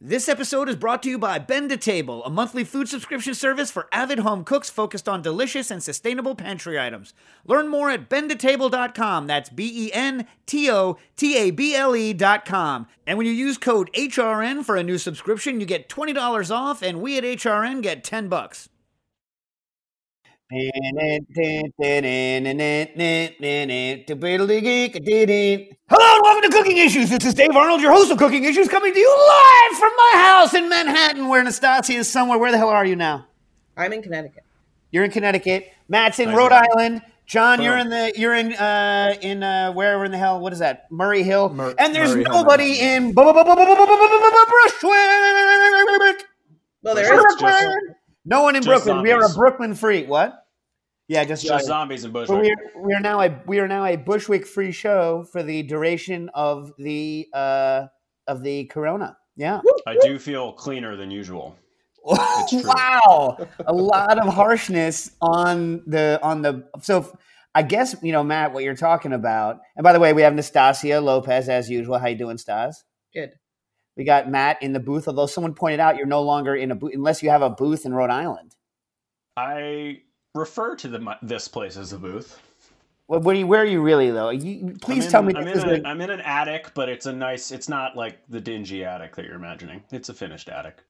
This episode is brought to you by Ben To Table, a monthly food subscription service for avid home cooks focused on delicious and sustainable pantry items. Learn more at bentotable.com. That's B E N T O T A B L E.com. And when you use code HRN for a new subscription, you get $20 off, and we at HRN get 10 bucks. Hello and welcome to Cooking Issues. This is Dave Arnold, your host of Cooking Issues, coming to you live from my house in Manhattan, where Nastassia is somewhere. Where the hell are you now? I'm in Connecticut. You're in Connecticut. Matt's in Rhode. Island. John, you're in the you're in uh in uh wherever in the hell what is that Murray Hill? And there's nobody in Bushwick. Well, there is. It's just- No one in Just Brooklyn. We are a. Brooklyn free. What? Yeah, just, Just zombies in But Bushwick. we are, we are now a we are now a Bushwick free show for the duration of the uh of the Corona. Yeah. I do feel cleaner than usual. wow, a lot of harshness on the on the. So I guess you know Matt what you're talking about. And by the way, we have Nastassia Lopez as usual. How you doing, Stas? Good. We got Matt in the booth. Although someone pointed out you're no longer in a booth unless you have a booth in Rhode Island. I refer to the, this place as a booth. What, what are you, where are you really though? You, please in, tell me. I'm this in, is a, a- I'm in an attic, but it's a nice. It's not like the dingy attic that you're imagining. It's a finished attic.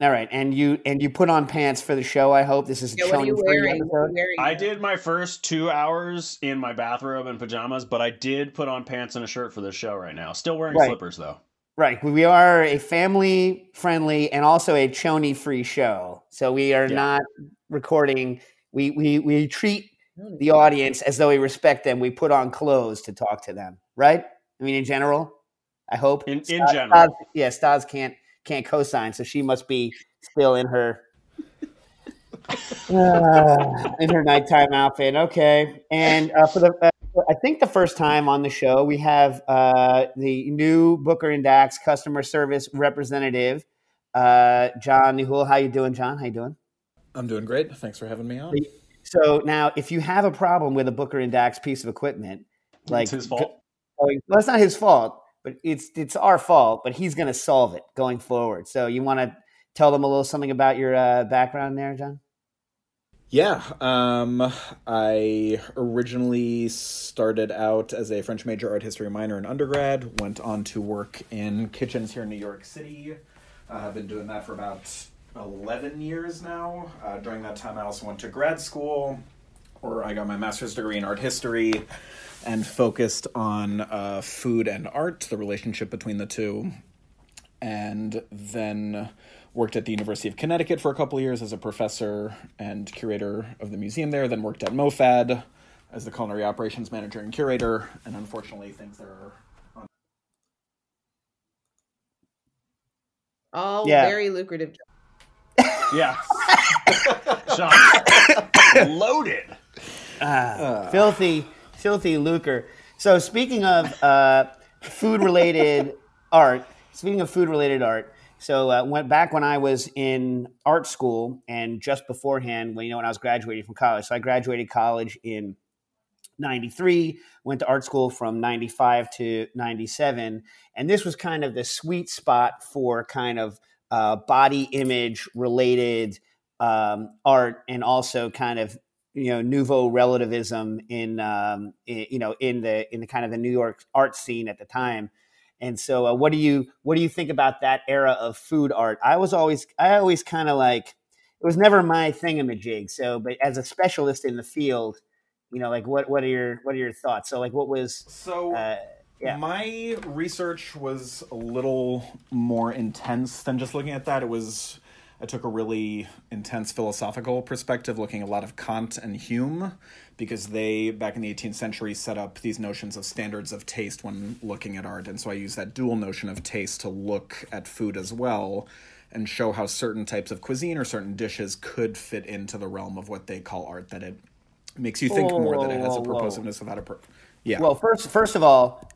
all right, and you and you put on pants for the show. I hope this is a Yeah, what showing you free wearing? episode. What are you wearing? I did my first two hours in my bathrobe and pajamas, but I did put on pants and a shirt for this show right now. Still wearing Right. slippers though. Right. We are a family friendly and also a chony free show. So we are Yeah. not recording. We, we, we treat the audience as though we respect them. We put on clothes to talk to them. Right. I mean, in general, I hope. In- in Stas- general. Stas- yeah. Stas can't, can't co-sign. So she must be still in her, uh, in her nighttime outfit. Okay. And uh, for the, uh, I think the first time on the show, we have uh, the new Booker and Dax customer service representative, uh, John Nihoul. How you doing, John? How you doing? I'm doing great. Thanks for having me on. So now, if you have a problem with a Booker and Dax piece of equipment, like it's his fault. going, well, it's not his fault, but it's it's our fault. But he's going to solve it going forward. So you want to tell them a little something about your uh, background there, John? Yeah, um, I originally started out as a French major art history minor in undergrad. Went on to work in kitchens here in New York City. I've been doing that for about eleven years now. Uh, during that time, I also went to grad school, where I got my master's degree in art history, and focused on uh, food and art, the relationship between the two. and then worked at the University of Connecticut for a couple of years as a professor and curator of the museum there. Then worked at MoFad as the culinary operations manager and curator. And unfortunately, things are on All Yeah. very lucrative. jobs. Yeah. Sean, loaded. Ah, filthy, filthy lucre. So speaking of uh, food-related art, speaking of food-related art, so uh, went back when I was in art school and just beforehand, when you know when I was graduating from college. So I graduated college in '93, went to art school from '95 to '97, and this was kind of the sweet spot for kind of uh, body image related um, art and also kind of you know nouveau relativism in, um, in you know in the in the kind of the New York art scene at the time. And so, uh, what do you what do you think about that era of food art? I was always I always kind of like it was never my thingamajig. So, but as a specialist in the field, you know, like what what are your what are your thoughts? So, like, what was So uh, yeah. my research was a little more intense than just looking at that. It was I took a really intense philosophical perspective, looking a lot of Kant and Hume, because they back in the 18th century set up these notions of standards of taste when looking at art, and so I use that dual notion of taste to look at food as well. And show how certain types of cuisine or certain dishes could fit into the realm of what they call art. That it makes you think Whoa, more that it has whoa, a whoa. purposiveness without a per. Yeah. Well, first first of all,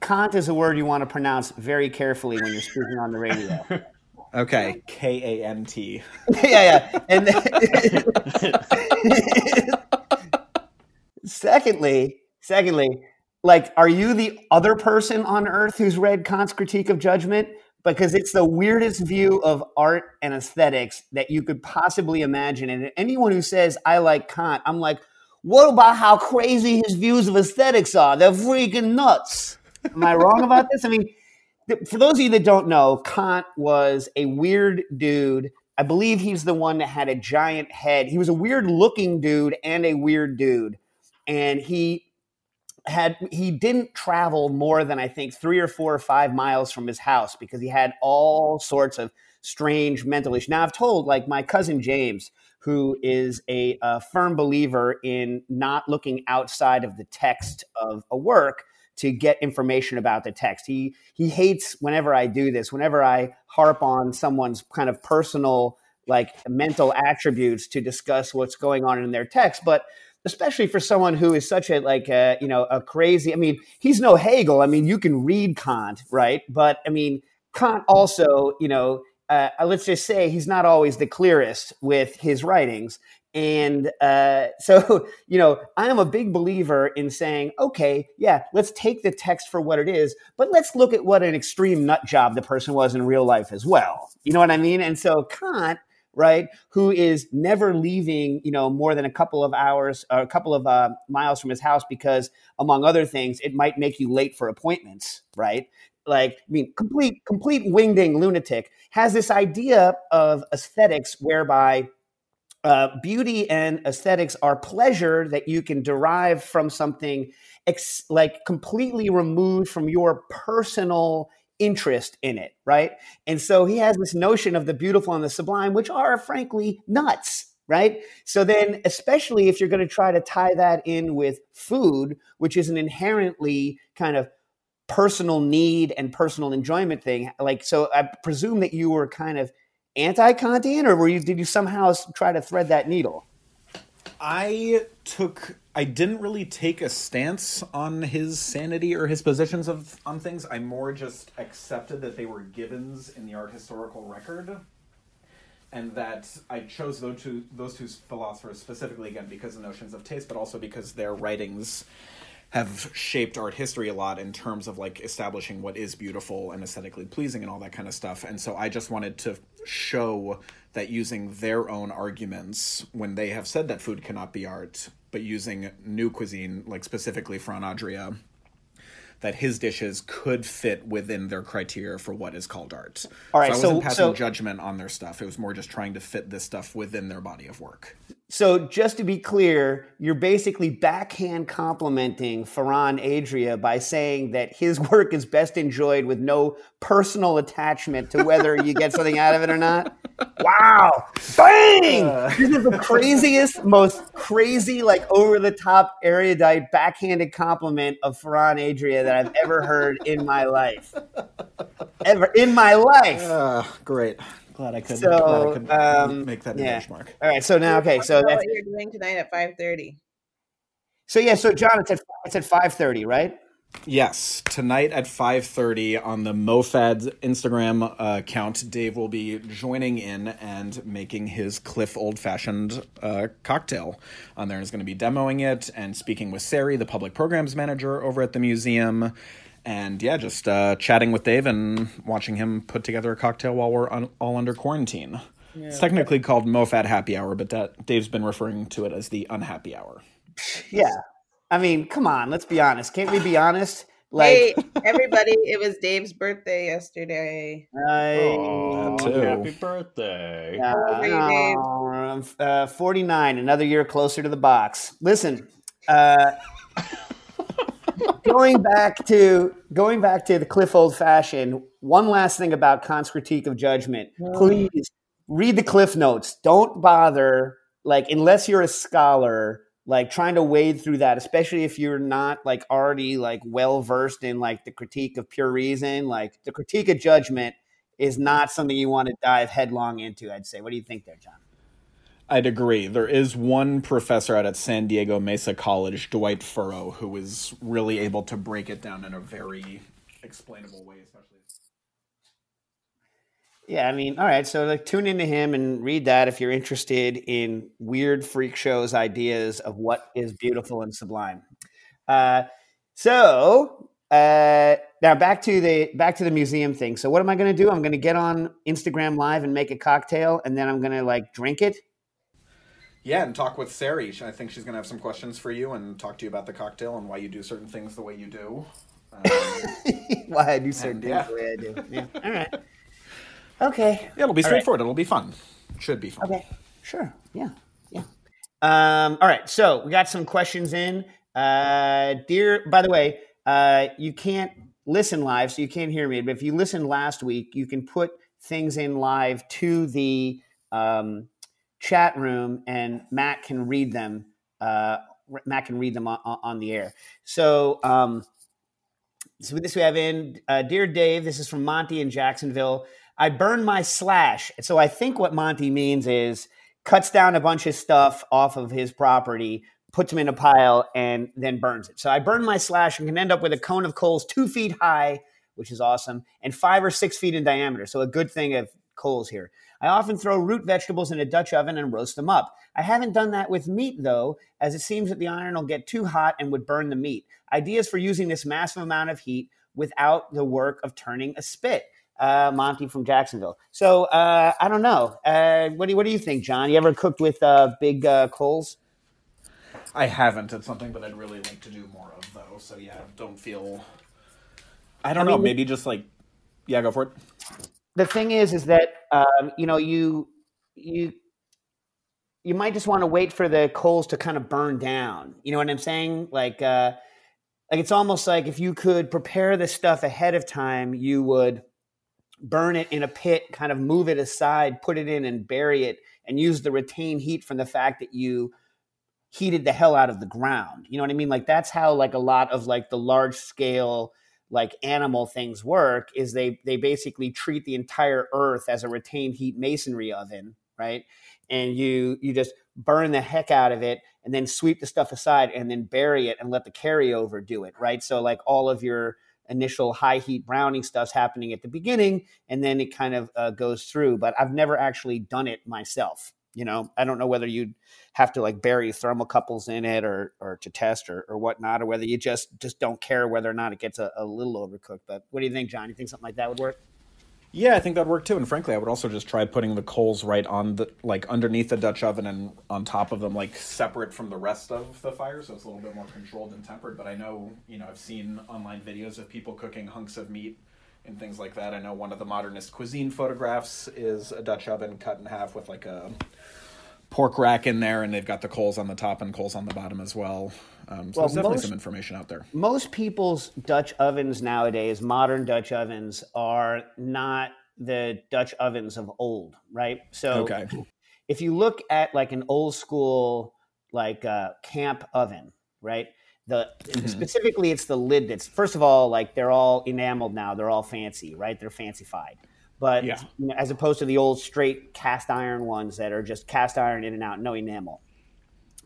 Kant is a word you want to pronounce very carefully when you're speaking on the radio. Okay, K A N T. yeah, yeah. And secondly, secondly, like, are you the other person on earth who's read Kant's Critique of Judgment? Because it's the weirdest view of art and aesthetics that you could possibly imagine. And anyone who says I like Kant, I'm like, what about how crazy his views of aesthetics are? They're freaking nuts. Am I wrong about this? I mean, for those of you that don't know, Kant was a weird dude. I believe he's the one that had a giant head. He was a weird looking dude and a weird dude. And he had he didn't travel more than I think three or four or five miles from his house because he had all sorts of strange mental issues. Now I've told like my cousin James, who is a, a firm believer in not looking outside of the text of a work to get information about the text. He he hates whenever I do this, whenever I harp on someone's kind of personal like mental attributes to discuss what's going on in their text, but especially for someone who is such a like a, you know a crazy i mean he's no hegel. I mean you can read kant right? But i mean kant also you know uh, let's just say he's not always the clearest with his writings and uh, so you know i am a big believer in saying okay yeah let's take the text for what it is but let's look at what an extreme nut job the person was in real life as well you know what i mean and so kant right? Who is never leaving, you know, more than a couple of hours or a couple of uh, miles from his house because, among other things, it might make you late for appointments, right? Like, I mean, complete, complete wingding lunatic has this idea of aesthetics whereby uh, beauty and aesthetics are pleasure that you can derive from something ex- like completely removed from your personal interest in it, right? And so he has this notion of the beautiful and the sublime, which are frankly nuts, right? So then, especially if you're going to try to tie that in with food, which is an inherently kind of personal need and personal enjoyment thing, like, so I presume that you were kind of anti-Kantian, or were you? Did you somehow try to thread that needle? I took I didn't really take a stance on his sanity or his positions of on things. I more just accepted that they were givens in the art historical record. And that I chose those two those two philosophers specifically again because of notions of taste, but also because their writings have shaped art history a lot in terms of like establishing what is beautiful and aesthetically pleasing and all that kind of stuff. And so I just wanted to show that using their own arguments when they have said that food cannot be art, but using new cuisine, like specifically Ferran Adria, that his dishes could fit within their criteria for what is called art. All right, so I wasn't passing so- judgment on their stuff. It was more just trying to fit this stuff within their body of work. So just to be clear, you're basically backhand complimenting Ferran Adria by saying that his work is best enjoyed with no personal attachment to whether you get something out of it or not. Wow. Bang! this is the craziest, most crazy, like over the top, erudite, backhanded compliment of Ferran Adria that I've ever heard in my life. Ever in my life. Uh, great. Glad I could, So, glad I could um, make that yeah. benchmark. All right. So now, okay. So that's what you're doing tonight at five thirty. so yeah. So John, it's at it's at five thirty, right? Yes, tonight at 5:30 on the MoFads Instagram uh, account, Dave will be joining in and making his Cliff Old Fashioned uh, cocktail on there. He's going to be demoing it and speaking with Sari, the public programs manager over at the museum. And yeah, just uh, chatting with Dave and watching him put together a cocktail while we're on, all under quarantine. It's technically called MoFad Happy Hour, but that Dave's been referring to it as the Unhappy Hour. Yeah. I mean, come on, let's be honest. Can't we be honest? Like, hey, everybody! It was Dave's birthday yesterday. I, Oh, too. happy birthday. uh, old are Dave? Uh, 49, another year closer to the box. Listen, uh, going back to going back to the Cliff Old Fashioned. One last thing about Kant's critique of judgment. Please read the Cliff Notes. Don't bother, like, unless you're a scholar, like trying to wade through that, especially if you're not like already like well versed in like the critique of pure reason. Like the critique of judgment is not something you want to dive headlong into. I'd say. What do you think there, John? I'd agree. There is one professor out at San Diego Mesa College, Dwight Furrow, who is really able to break it down in a very explainable way, especially. Yeah, I mean, all right. So like, tune into him and read that if you're interested in weird freak shows ideas of what is beautiful and sublime. Uh, so uh, now back to the back to the museum thing. So what am I going to do? I'm going to get on Instagram Live and make a cocktail, and then I'm going to like drink it. Yeah, and talk with Sari. I think she's going to have some questions for you and talk to you about the cocktail and why you do certain things the way you do. Um, Why I do certain And, things yeah. the way I do. Yeah. All right. Okay. yeah, it'll be All right. straightforward. It'll be fun. Should be fun. Okay, sure. Yeah, yeah. Um, all right, so we got some questions in. Uh, dear, by the way, uh, you can't listen live, so you can't hear me. But if you listened last week, you can put things in live to the um, chat room, and Matt can read them. Uh, Matt can read them on, on the air. So, um, so this we have in uh, dear Dave. This is from Monty in Jacksonville. I burned my slash. So I think what Monty means is cuts down a bunch of stuff off of his property, puts them in a pile, and then burns it. So I burned my slash and can end up with a cone of coals two feet high, which is awesome, and five or six feet in diameter. So a good thing of coals here. I often throw root vegetables in a Dutch oven and roast them up. I haven't done that with meat though, as it seems that the iron will get too hot and would burn the meat. Ideas for using this massive amount of heat without the work of turning a spit. Uh, Monty from Jacksonville. So uh, I don't know. Uh, what do you, what do you think, John? You ever cooked with uh, big uh, coals? I haven't. It's something that I'd really like to do more of, though. So yeah, don't feel. I don't I know. mean- Maybe just like, yeah, go for it. The thing is is that um, you know you you you might just want to wait for the coals to kind of burn down. You know what i'm saying? Like uh like it's almost like if you could prepare this stuff ahead of time you would burn it in a pit kind of move it aside put it in and bury it and use the retained heat from the fact that you heated the hell out of the ground. You know what i mean? Like that's how like a lot of like the large scale like animal things work is they they basically treat the entire earth as a retained heat masonry oven right? And you you just burn the heck out of it and then sweep the stuff aside and then bury it and let the carryover do it right? So like all of your initial high heat browning stuff's happening at the beginning and then it kind of uh, goes through but i've never actually done it myself you know i don't know whether you'd have to like bury thermocouples in it or or to test or, or whatnot or whether you just just don't care whether or not it gets a, a little overcooked but what do you think john you think something like that would work Yeah, I think that'd work too. And frankly, I would also just try putting the coals right on the like underneath the Dutch oven and on top of them, like separate from the rest of the fire, so it's a little bit more controlled and tempered. But I know, you know, I've seen online videos of people cooking hunks of meat and things like that. I know one of the modernist cuisine photographs is a Dutch oven cut in half with like a pork rack in there, and they've got the coals on the top and coals on the bottom as well. Um, so Well, there's definitely most- some information out there. most people's Dutch ovens nowadays, modern Dutch ovens, are not the Dutch ovens of old, right? So Okay. if you look at like an old school like uh, camp oven, right? The specifically it's the lid that's first of all like they're all enameled now, they're all fancy, right? They're fancified. But Yeah. you know, as opposed to the old straight cast iron ones that are just cast iron in and out, no enamel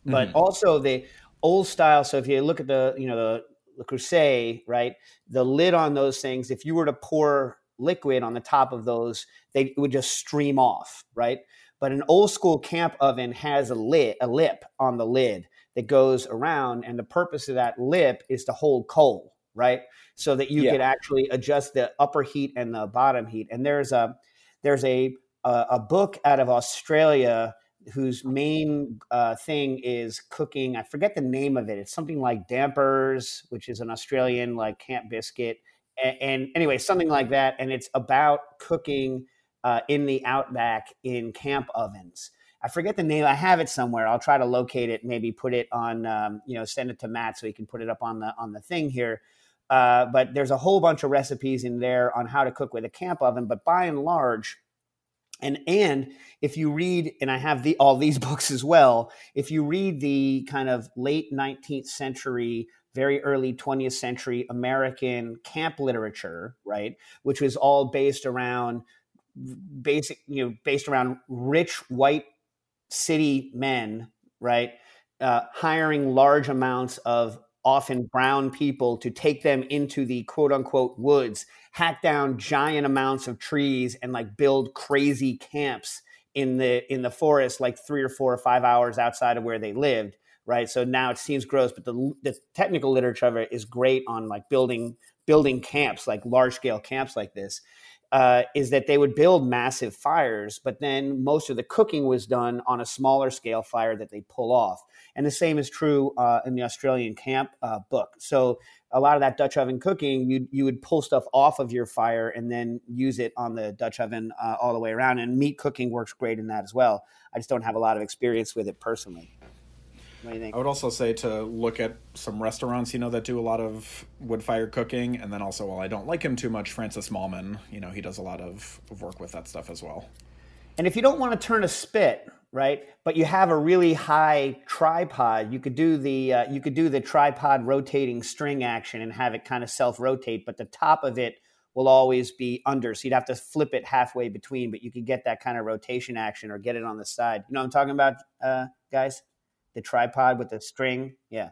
but mm-hmm. also the old style. So if you look at the, you know, the, the Creuset, right, the lid on those things, if you were to pour liquid on the top of those, they it would just stream off, right? But an old school camp oven has a lid, a lip on the lid that goes around, and the purpose of that lip is to hold coal, right? So that you Yeah. could actually adjust the upper heat and the bottom heat. And there's a there's a a, a book out of Australia whose main uh, thing is cooking. I forget the name of it. It's something like Dampers, which is an Australian like camp biscuit, and, and anyway, something like that. And it's about cooking uh, in the outback in camp ovens. I forget the name. I have it somewhere. I'll try to locate it. Maybe put it on. Um, you know, send it to Matt so he can put it up on the on the thing here. Uh, but there's a whole bunch of recipes in there on how to cook with a camp oven. But by and large, and and if you read, and I have the all these books as well. If you read the kind of late 19th century very early 20th century American camp literature, right, which was all based around basic, you know, based around rich white city men, right, uh, hiring large amounts of often brown people to take them into the quote unquote woods, hack down giant amounts of trees, and like build crazy camps in the in the forest, like three or four or five hours outside of where they lived. Right. So now it seems gross, but the, the technical literature of it is great on like building building camps, like large scale camps like this uh, is that they would build massive fires, but then most of the cooking was done on a smaller scale fire that they pull off. And the same is true uh, in the Australian camp uh, book. So a lot of that Dutch oven cooking, you you would pull stuff off of your fire and then use it on the Dutch oven uh, all the way around. And meat cooking works great in that as well. I just don't have a lot of experience with it personally. What do you think? I would also say to look at some restaurants, you know, that do a lot of wood fire cooking, and then also, while I don't like him too much, Francis Mallmann, you know, he does a lot of, of work with that stuff as well. And if you don't want to turn a spit, right, but you have a really high tripod, you could do the uh, you could do the tripod rotating string action and have it kind of self rotate, but the top of it will always be under. So you'd have to flip it halfway between, but you could get that kind of rotation action or get it on the side. You know what I'm talking about, uh, guys? the tripod with the string. Yeah.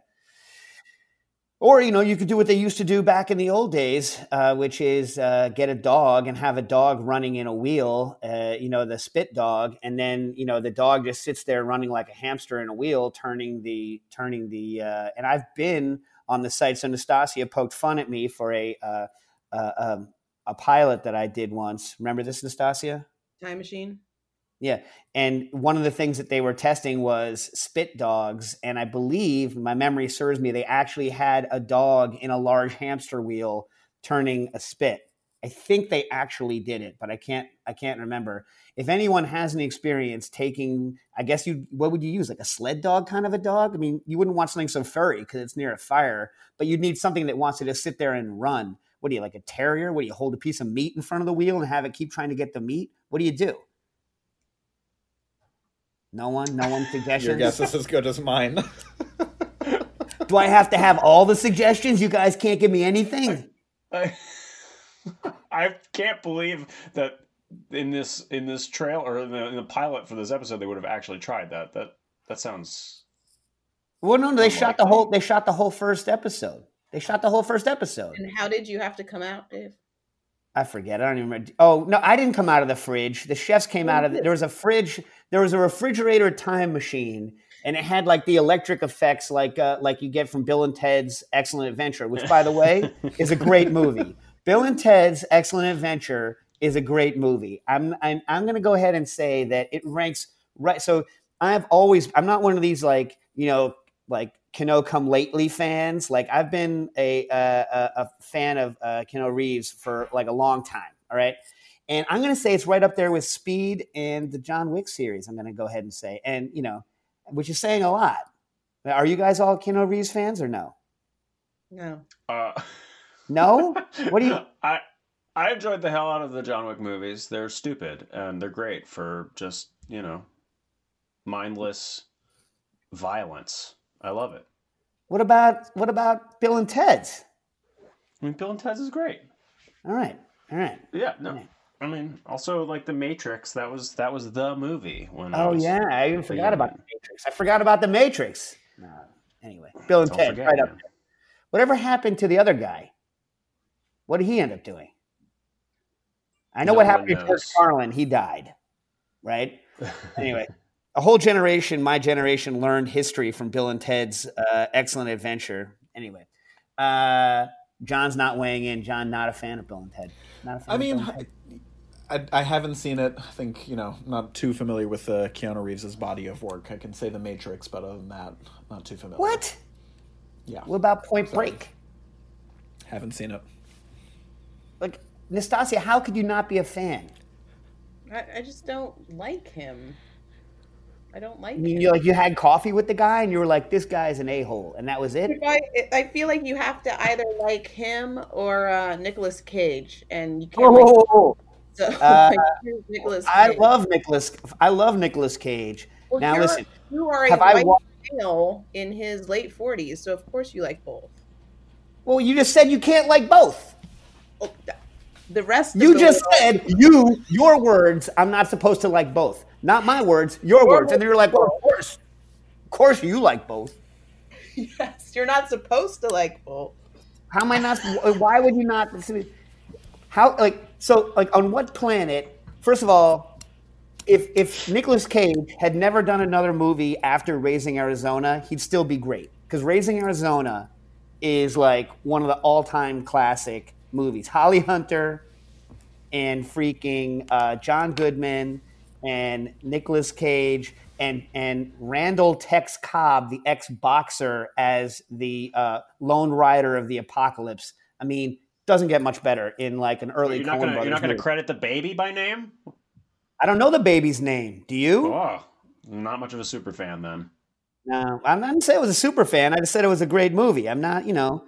Or, you know, you could do what they used to do back in the old days, uh, which is uh, get a dog and have a dog running in a wheel, uh, you know, the spit dog. And then, you know, the dog just sits there running like a hamster in a wheel, turning the, turning the, uh, and I've been on the site. So Nastassia poked fun at me for a, uh, uh, um, a pilot that I did once. Remember this, Nastassia? Time machine. Yeah. And one of the things that they were testing was spit dogs. And I believe my memory serves me, they actually had a dog in a large hamster wheel turning a spit. I think they actually did it, but I can't I can't remember. If anyone has any experience taking, I guess you what would you use? Like a sled dog kind of a dog? I mean, you wouldn't want something so furry because it's near a fire, but you'd need something that wants to just sit there and run. What do you like a terrier? What do you hold a piece of meat in front of the wheel and have it keep trying to get the meat? What do you do? No one? No one suggestions? Your guess is as good as mine. Do I have to have all the suggestions? You guys can't give me anything. I, I can't believe that in this in this trail or in the, in the pilot for this episode they would have actually tried that. That that sounds. Well, no, they shot the whole. They shot the whole first episode. They shot the whole first episode. And how did you have to come out, Dave? I forget. I don't even remember. Oh no, I didn't come out of the fridge. The chefs came oh, out of the, there was a fridge. There was a refrigerator time machine, and it had like the electric effects, like uh, like you get from Bill and Ted's Excellent Adventure, which, by the way, is a great movie. Bill and Ted's Excellent Adventure is a great movie. I'm I'm I'm going to go ahead and say that it ranks right. So I've always I'm not one of these like you know like Keanu come lately fans. Like I've been a a, a fan of uh, Keanu Reeves for like a long time. All right. And I'm going to say it's right up there with Speed and the John Wick series. I'm going to go ahead and say, and you know, which is saying a lot. Are you guys all Keanu Reeves fans or no? No. Uh, no. What do you? I I enjoyed the hell out of the John Wick movies. They're stupid and they're great for just you know mindless violence. I love it. What about what about Bill and Ted's? I mean, Bill and Ted's is great. All right, all right. Yeah, no. Right. I mean, also like the Matrix. That was that was the movie when. Oh I yeah, I even forgot about the Matrix. I forgot about the Matrix. No, anyway, Bill and Don't Ted, forget, right up there. Whatever happened to the other guy? What did he end up doing? I know No what happened to George knows. Carlin. He died, right? anyway, a whole generation, my generation, learned history from Bill and Ted's uh, excellent adventure. Anyway, uh, John's not weighing in. John, not a fan of Bill and Ted. Not a fan I of mean, Bill and Ted. I, I, I haven't seen it. I think you know, not too familiar with uh, Keanu Reeves' body of work. I can say The Matrix, but other than that, not too familiar. What? Yeah, What about Point Break? haven't seen it. Like Nastassia, how could you not be a fan? I, I just don't like him. I don't like I mean, him. you like you had coffee with the guy and you were like, this guy's an a hole, and that was it. I, I feel like you have to either like him or uh, Nicolas Cage, and you can't like Oh, so, Uh, like, I love Nicolas. I love Nicolas Cage. Well, now listen, you are a white wa- male in his late forties, so of course you like both. well, you just said you can't like both. Oh, the rest. You the just world- said you your words. I'm not supposed to like both. Not my words, your words. And then you're like, well, of course, of course you like both. yes, you're not supposed to like both. How am I not? Why would you not? How like so like on what planet? First of all, if if Nicolas Cage had never done another movie after Raising Arizona, he'd still be great because Raising Arizona is like one of the all-time classic movies. Holly Hunter and freaking uh, John Goodman and Nicolas Cage and and Randall Tex Cobb, the ex-boxer, as the uh, lone rider of the apocalypse. I mean, doesn't get much better in like an early You're not Coen gonna you're not gonna movie. credit the baby by name? I don't know the baby's name. Do you? Oh, not much of a super fan then. No, I'm not saying I was a super fan. I just said it was a great movie. I'm not, you know,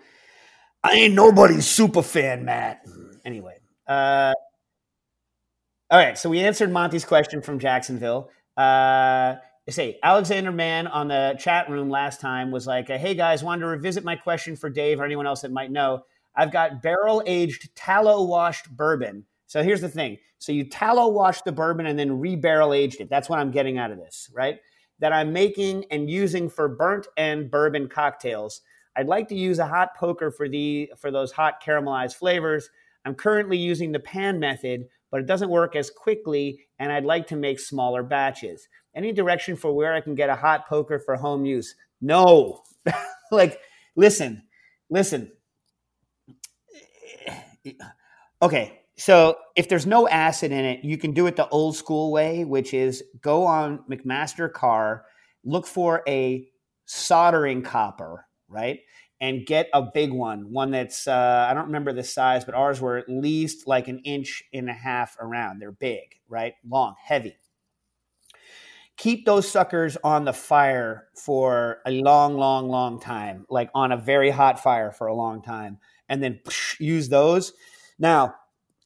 I ain't nobody's super fan, Matt. Anyway, uh, all right. So we answered Monty's question from Jacksonville. Uh, say Alexander Mann on the chat room last time was like, "Hey guys, wanted to revisit my question for Dave or anyone else that might know. I've got barrel aged tallow washed bourbon. So here's the thing: so you tallow washed the bourbon and then re barrel aged it. That's what I'm getting out of this, right? That I'm making and using for burnt and bourbon cocktails. I'd like to use a hot poker for the for those hot caramelized flavors. I'm currently using the pan method, but it doesn't work as quickly, and I'd like to make smaller batches. Any direction for where I can get a hot poker for home use? No. like, listen, listen. Okay, so if there's no acid in it, you can do it the old school way, which is go on McMaster-Carr, look for a soldering copper, right? And get a big one, one that's, uh, I don't remember the size, but ours were at least like an inch and a half around. They're big, right? Long, heavy. Keep those suckers on the fire for a long, long, long time, like on a very hot fire for a long time, and then use those. Now,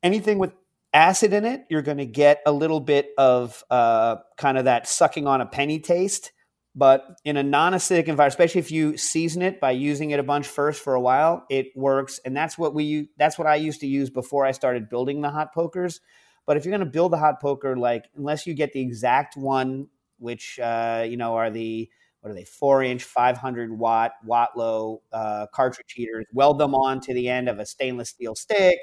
anything with acid in it, you're going to get a little bit of uh, kind of that sucking on a penny taste. But in a non-acidic environment, especially if you season it by using it a bunch first for a while, it works. And that's what we that's what I used to use before I started building the hot pokers. But if you're going to build a hot poker, like unless you get the exact one, which uh, you know are the what are they four inch, five hundred watt Watlow uh, cartridge heaters, weld them on to the end of a stainless steel stick.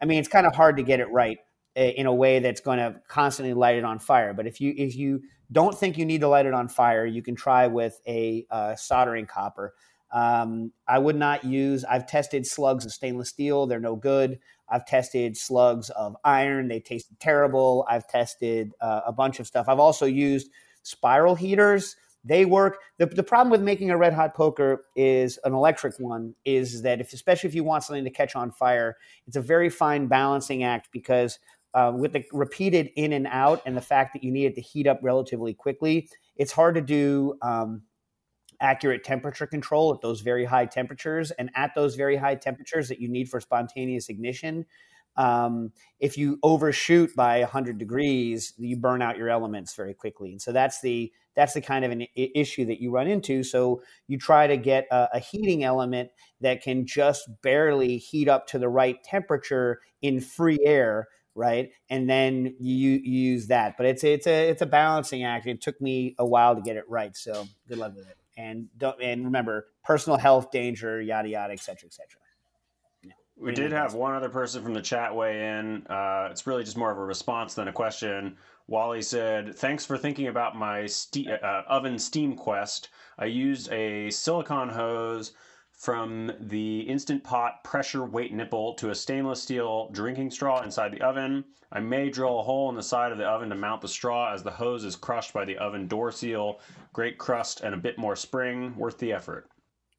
I mean, it's kind of hard to get it right eh, in a way that's going to constantly light it on fire. But if you if you don't think you need to light it on fire, you can try with a uh, soldering copper. Um, I would not use. I've tested slugs of stainless steel; they're no good. I've tested slugs of iron; they tasted terrible. I've tested uh, a bunch of stuff. I've also used spiral heaters. They work. The, the problem with making a red hot poker is an electric one is that if, especially if you want something to catch on fire, it's a very fine balancing act because uh, with the repeated in and out and the fact that you need it to heat up relatively quickly, it's hard to do um, accurate temperature control at those very high temperatures. And at those very high temperatures that you need for spontaneous ignition, um, if you overshoot by 100 degrees, you burn out your elements very quickly. And so that's the that's the kind of an issue that you run into. So you try to get a, a heating element that can just barely heat up to the right temperature in free air right? And then you, you use that. But it's it's a it's a balancing act. It took me a while to get it right. So good luck with it. And don't and remember personal health danger, yada yada, et cetera, et cetera. We did have one other person from the chat weigh in. Uh, it's really just more of a response than a question. Wally said, "Thanks for thinking about my ste- uh, oven steam quest. I used a silicone hose, from the Instant Pot pressure weight nipple to a stainless steel drinking straw inside the oven. I may drill a hole in the side of the oven to mount the straw as the hose is crushed by the oven door seal. Great crust and a bit more spring, worth the effort.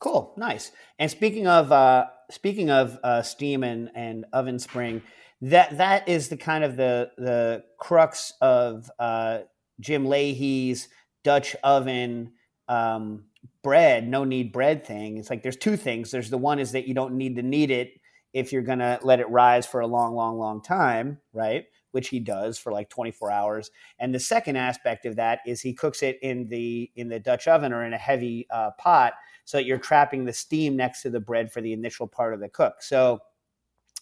Cool, nice. And speaking of uh, speaking of uh, steam and, and oven spring, that that is the kind of the the crux of uh, Jim Lahey's Dutch oven um, bread, no knead bread thing. It's like there's two things. There's the one is that you don't need to knead it if you're gonna let it rise for a long, long, long time, right? Which he does for like 24 hours. And the second aspect of that is he cooks it in the in the Dutch oven or in a heavy uh, pot, so that you're trapping the steam next to the bread for the initial part of the cook. So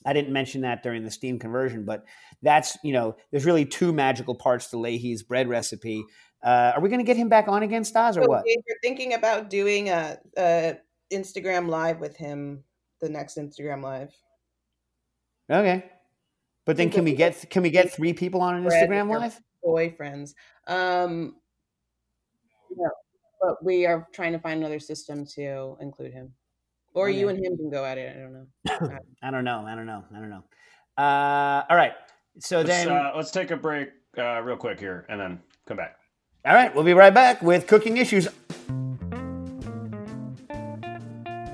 I didn't mention that during the steam conversion, but that's you know there's really two magical parts to Lahey's bread recipe. Uh, are we going to get him back on again, Stas, or So what? You're thinking about doing a, a Instagram live with him, the next Instagram live. Okay, but then can we get can we get three people on an Instagram live? Boyfriends. Um, no, but we are trying to find another system to include him, or you and him can go at it. I don't know. I don't know. I don't know. I don't know. Uh, all right. So Let's, then, uh, let's take a break uh, real quick here and then come back. all right, we'll be right back with cooking issues.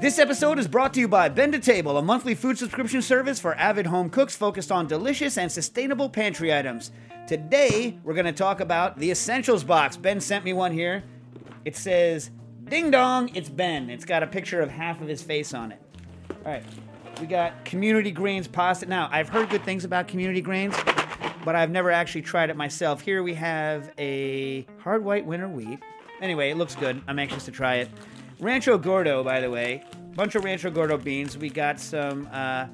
This episode is brought to you by Ben To Table, a monthly food subscription service for avid home cooks focused on delicious and sustainable pantry items. Today, we're going to talk about the Essentials Box. Ben sent me one here. It says, Ding dong, it's Ben. It's got a picture of half of his face on it. All right, we got community grains pasta. Now, I've heard good things about community grains, but I've never actually tried it myself. Here we have a hard white winter wheat. Anyway, it looks good. I'm anxious to try it. Rancho Gordo, by the way, bunch of Rancho Gordo beans. We got some, uh,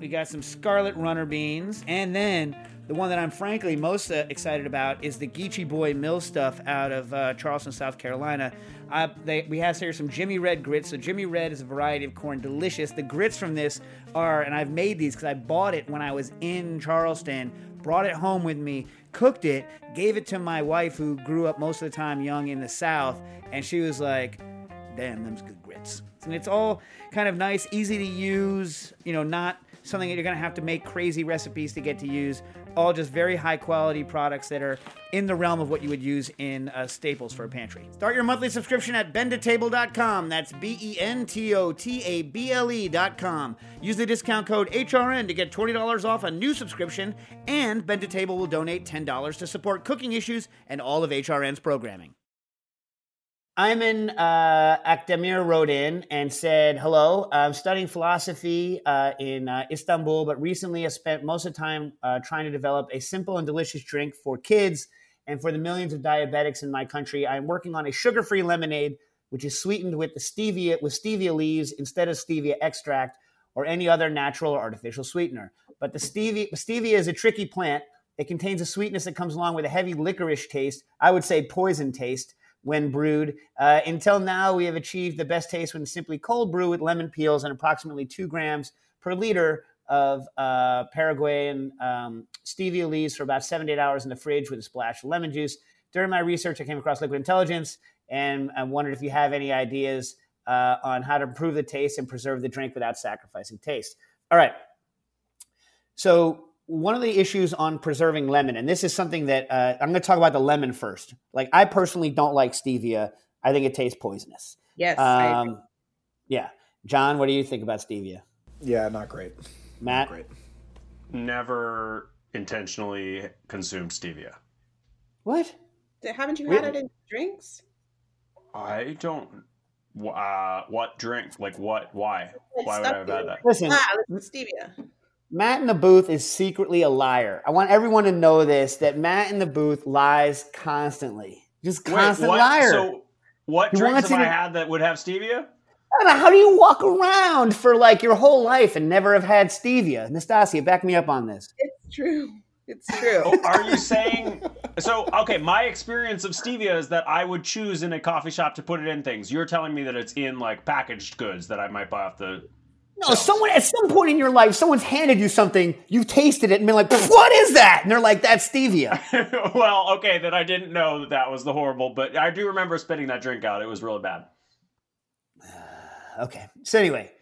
we got some Scarlet Runner beans, and then the one that I'm frankly most uh, excited about is the Geechee Boy Mill stuff out of uh, Charleston, South Carolina. Uh, they, we have here some Jimmy Red grits. So Jimmy Red is a variety of corn, delicious. The grits from this are, and I've made these because I bought it when I was in Charleston, brought it home with me, cooked it, gave it to my wife who grew up most of the time young in the South, and she was like, damn, them's good grits. And it's all kind of nice, easy to use, you know, not something that you're gonna have to make crazy recipes to get to use. All just very high quality products that are in the realm of what you would use in uh, staples for a pantry. Start your monthly subscription at bentotable.com. That's B E N T O T A B L E.com. Use the discount code HRN to get $20 off a new subscription, and Ben will donate $10 to support cooking issues and all of HRN's programming. Ayman uh, Akdemir wrote in and said, Hello, I'm studying philosophy uh, in uh, Istanbul, but recently I spent most of the time uh, trying to develop a simple and delicious drink for kids and for the millions of diabetics in my country. I'm working on a sugar free lemonade, which is sweetened with the stevia, with stevia leaves instead of stevia extract or any other natural or artificial sweetener. But the stevia, stevia is a tricky plant. It contains a sweetness that comes along with a heavy licorice taste, I would say poison taste when brewed. Uh, until now, we have achieved the best taste when simply cold brew with lemon peels and approximately two grams per liter of uh, Paraguayan um, stevia leaves for about seven to eight hours in the fridge with a splash of lemon juice. During my research, I came across Liquid Intelligence and I wondered if you have any ideas uh, on how to improve the taste and preserve the drink without sacrificing taste. All right. So one of the issues on preserving lemon, and this is something that uh, I'm going to talk about the lemon first. Like I personally don't like stevia. I think it tastes poisonous. Yes. Um, yeah, John, what do you think about stevia? Yeah, not great. Matt, Great. Never intentionally consumed stevia. what? Haven't you had Really? it in drinks? I don't. Uh, what drink? Like what? Why? Why would I have had that? Listen, Ah, this stevia. Matt in the booth is secretly a liar. I want everyone to know this: that Matt in the booth lies constantly, just constant what? liar. So, what He drinks wants have you I to- had that would have stevia? I don't know, how do you walk around for like your whole life and never have had stevia? Nastassia, back me up on this. It's true. It's true. Oh, are you saying? So, okay, my experience of stevia is that I would choose in a coffee shop to put it in things. You're telling me that it's in like packaged goods that I might buy off the. No, someone at some point in your life, someone's handed you something, you've tasted it and been like, "What is that?" And they're like, "That's stevia." well, okay, then I didn't know that that was the horrible, but I do remember spitting that drink out. It was really bad. okay. So anyway,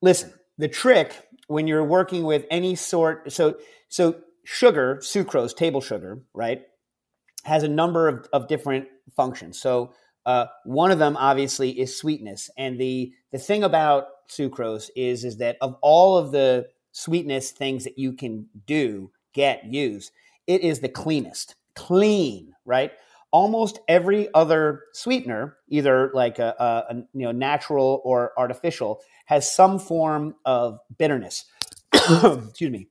listen. The trick when you're working with any sort, so so sugar, sucrose, table sugar, right, has a number of, of different functions. So uh, one of them obviously is sweetness, and the the thing about sucrose is is that of all of the sweetness things that you can do, get, use, it is the cleanest. Clean, right? Almost every other sweetener, either like a, a, a you know natural or artificial, has some form of bitterness. Excuse me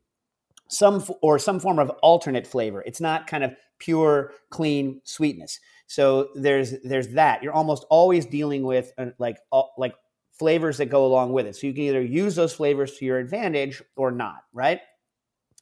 some or some form of alternate flavor. It's not kind of pure clean sweetness. So there's there's that. You're almost always dealing with uh, like uh, like flavors that go along with it. So you can either use those flavors to your advantage or not, right?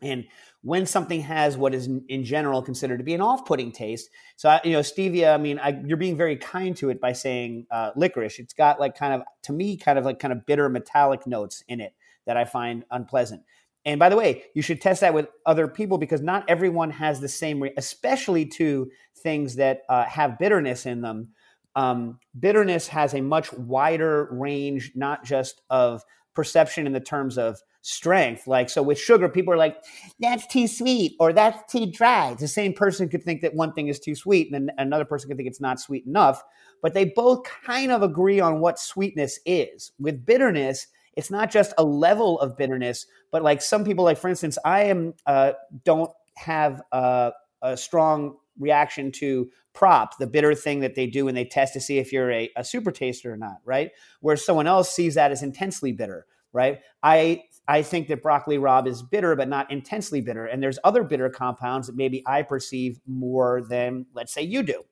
And when something has what is in general considered to be an off-putting taste, so I, you know stevia. I mean, I, you're being very kind to it by saying uh, licorice. It's got like kind of to me kind of like kind of bitter metallic notes in it that I find unpleasant. And by the way, you should test that with other people because not everyone has the same, re- especially to things that uh, have bitterness in them. Um, bitterness has a much wider range, not just of perception in the terms of strength. Like, so with sugar, people are like, that's too sweet or that's too dry. The same person could think that one thing is too sweet, and then another person could think it's not sweet enough. But they both kind of agree on what sweetness is. With bitterness, it's not just a level of bitterness, but like some people, like for instance, I am uh, don't have a, a strong reaction to PROP, the bitter thing that they do when they test to see if you're a, a super taster or not, right? Where someone else sees that as intensely bitter, right? I I think that broccoli rabe is bitter, but not intensely bitter. And there's other bitter compounds that maybe I perceive more than, let's say, you do.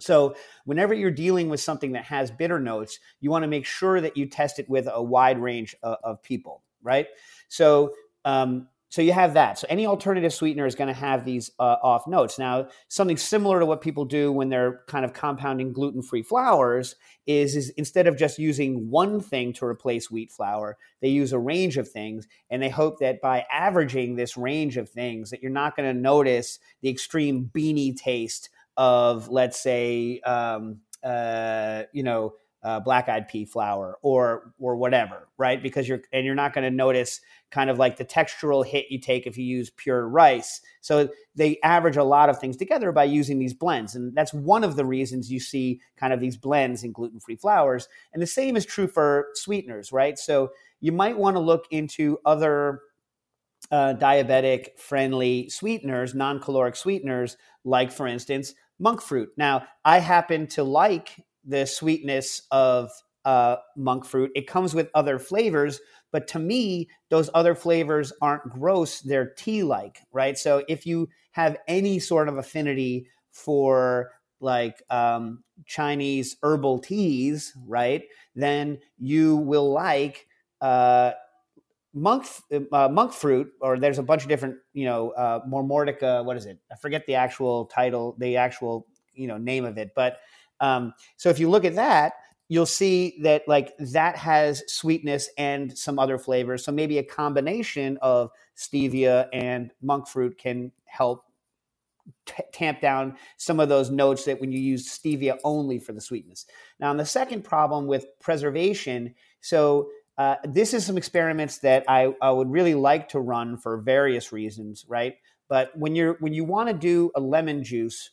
So, whenever you're dealing with something that has bitter notes, you want to make sure that you test it with a wide range of, of people, right? So, um, so you have that. So any alternative sweetener is going to have these uh, off notes. Now, something similar to what people do when they're kind of compounding gluten-free flours is, is instead of just using one thing to replace wheat flour, they use a range of things, and they hope that by averaging this range of things, that you're not going to notice the extreme beanie taste of let's say um, uh, you know uh, black eyed pea flour or or whatever right? Because you're and you're not going to notice kind of like the textural hit you take if you use pure rice. So they average a lot of things together by using these blends and that's one of the reasons you see kind of these blends in gluten free flours. And the same is true for sweeteners right? So you might want to look into other uh, diabetic friendly sweeteners non caloric sweeteners like for instance monk fruit. Now, I happen to like the sweetness of uh, monk fruit. It comes with other flavors, but to me, those other flavors aren't gross. They're tea like, right? So if you have any sort of affinity for like um, Chinese herbal teas, right, then you will like uh, monk uh, monk fruit, or there's a bunch of different, you know, uh, Momordica. What is it? I forget the actual title, the actual you know name of it. But um, so if you look at that, you'll see that like that has sweetness and some other flavors. So maybe a combination of stevia and monk fruit can help t- tamp down some of those notes that when you use stevia only for the sweetness. Now, on the second problem with preservation, so uh, this is some experiments that I, I would really like to run for various reasons, right? But when you're when you want to do a lemon juice,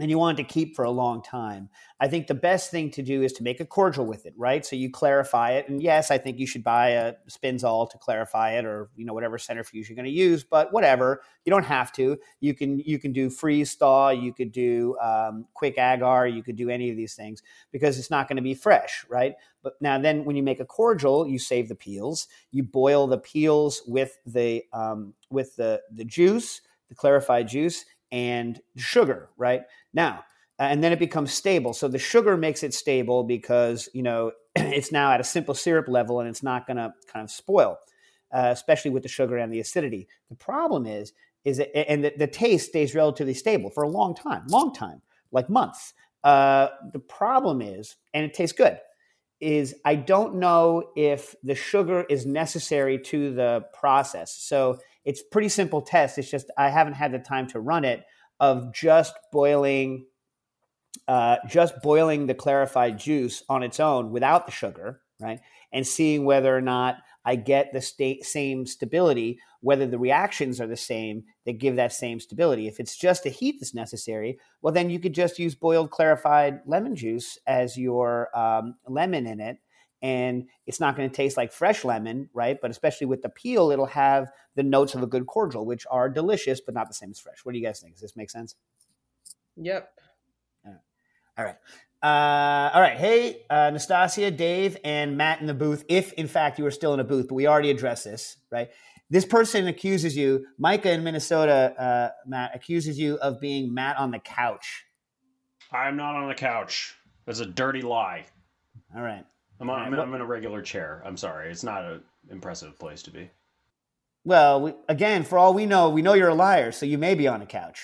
and you want to keep for a long time. I think the best thing to do is to make a cordial with it, right? So you clarify it, and yes, I think you should buy a Spinzall to clarify it, or you know whatever centrifuge you're going to use. But whatever, you don't have to. You can you can do freeze thaw, you could do um, quick agar, you could do any of these things because it's not going to be fresh, right? But now then, when you make a cordial, you save the peels. You boil the peels with the um, with the the juice, the clarified juice, and sugar, right? Now, and then it becomes stable. So the sugar makes it stable because, you know, it's now at a simple syrup level and it's not going to kind of spoil, uh, especially with the sugar and the acidity. The problem is, is it, and the, the, taste stays relatively stable for a long time, long time, like months. Uh, the problem is, and it tastes good, is I don't know if the sugar is necessary to the process. So it's pretty simple test. It's just I haven't had the time to run it of just boiling uh, just boiling the clarified juice on its own without the sugar, right? And seeing whether or not I get the same stability, whether the reactions are the same that give that same stability. If it's just a heat that's necessary, well, then you could just use boiled clarified lemon juice as your um, lemon in it. And it's not going to taste like fresh lemon, right? But especially with the peel, it'll have the notes of a good cordial, which are delicious, but not the same as fresh. What do you guys think? Does this make sense? Yep. All right. Uh, all right. Hey, uh, Nastassia, Dave, and Matt in the booth, if in fact you are still in a booth, but we already addressed this, right? This person accuses you, Micah in Minnesota, uh, Matt, accuses you of being Matt on the couch. I'm not on the couch. That's a dirty lie. All right. I'm, on, I'm, in, I'm in a regular chair. I'm sorry. It's not an impressive place to be. Well, we, again, for all we know, we know you're a liar, so you may be on a couch.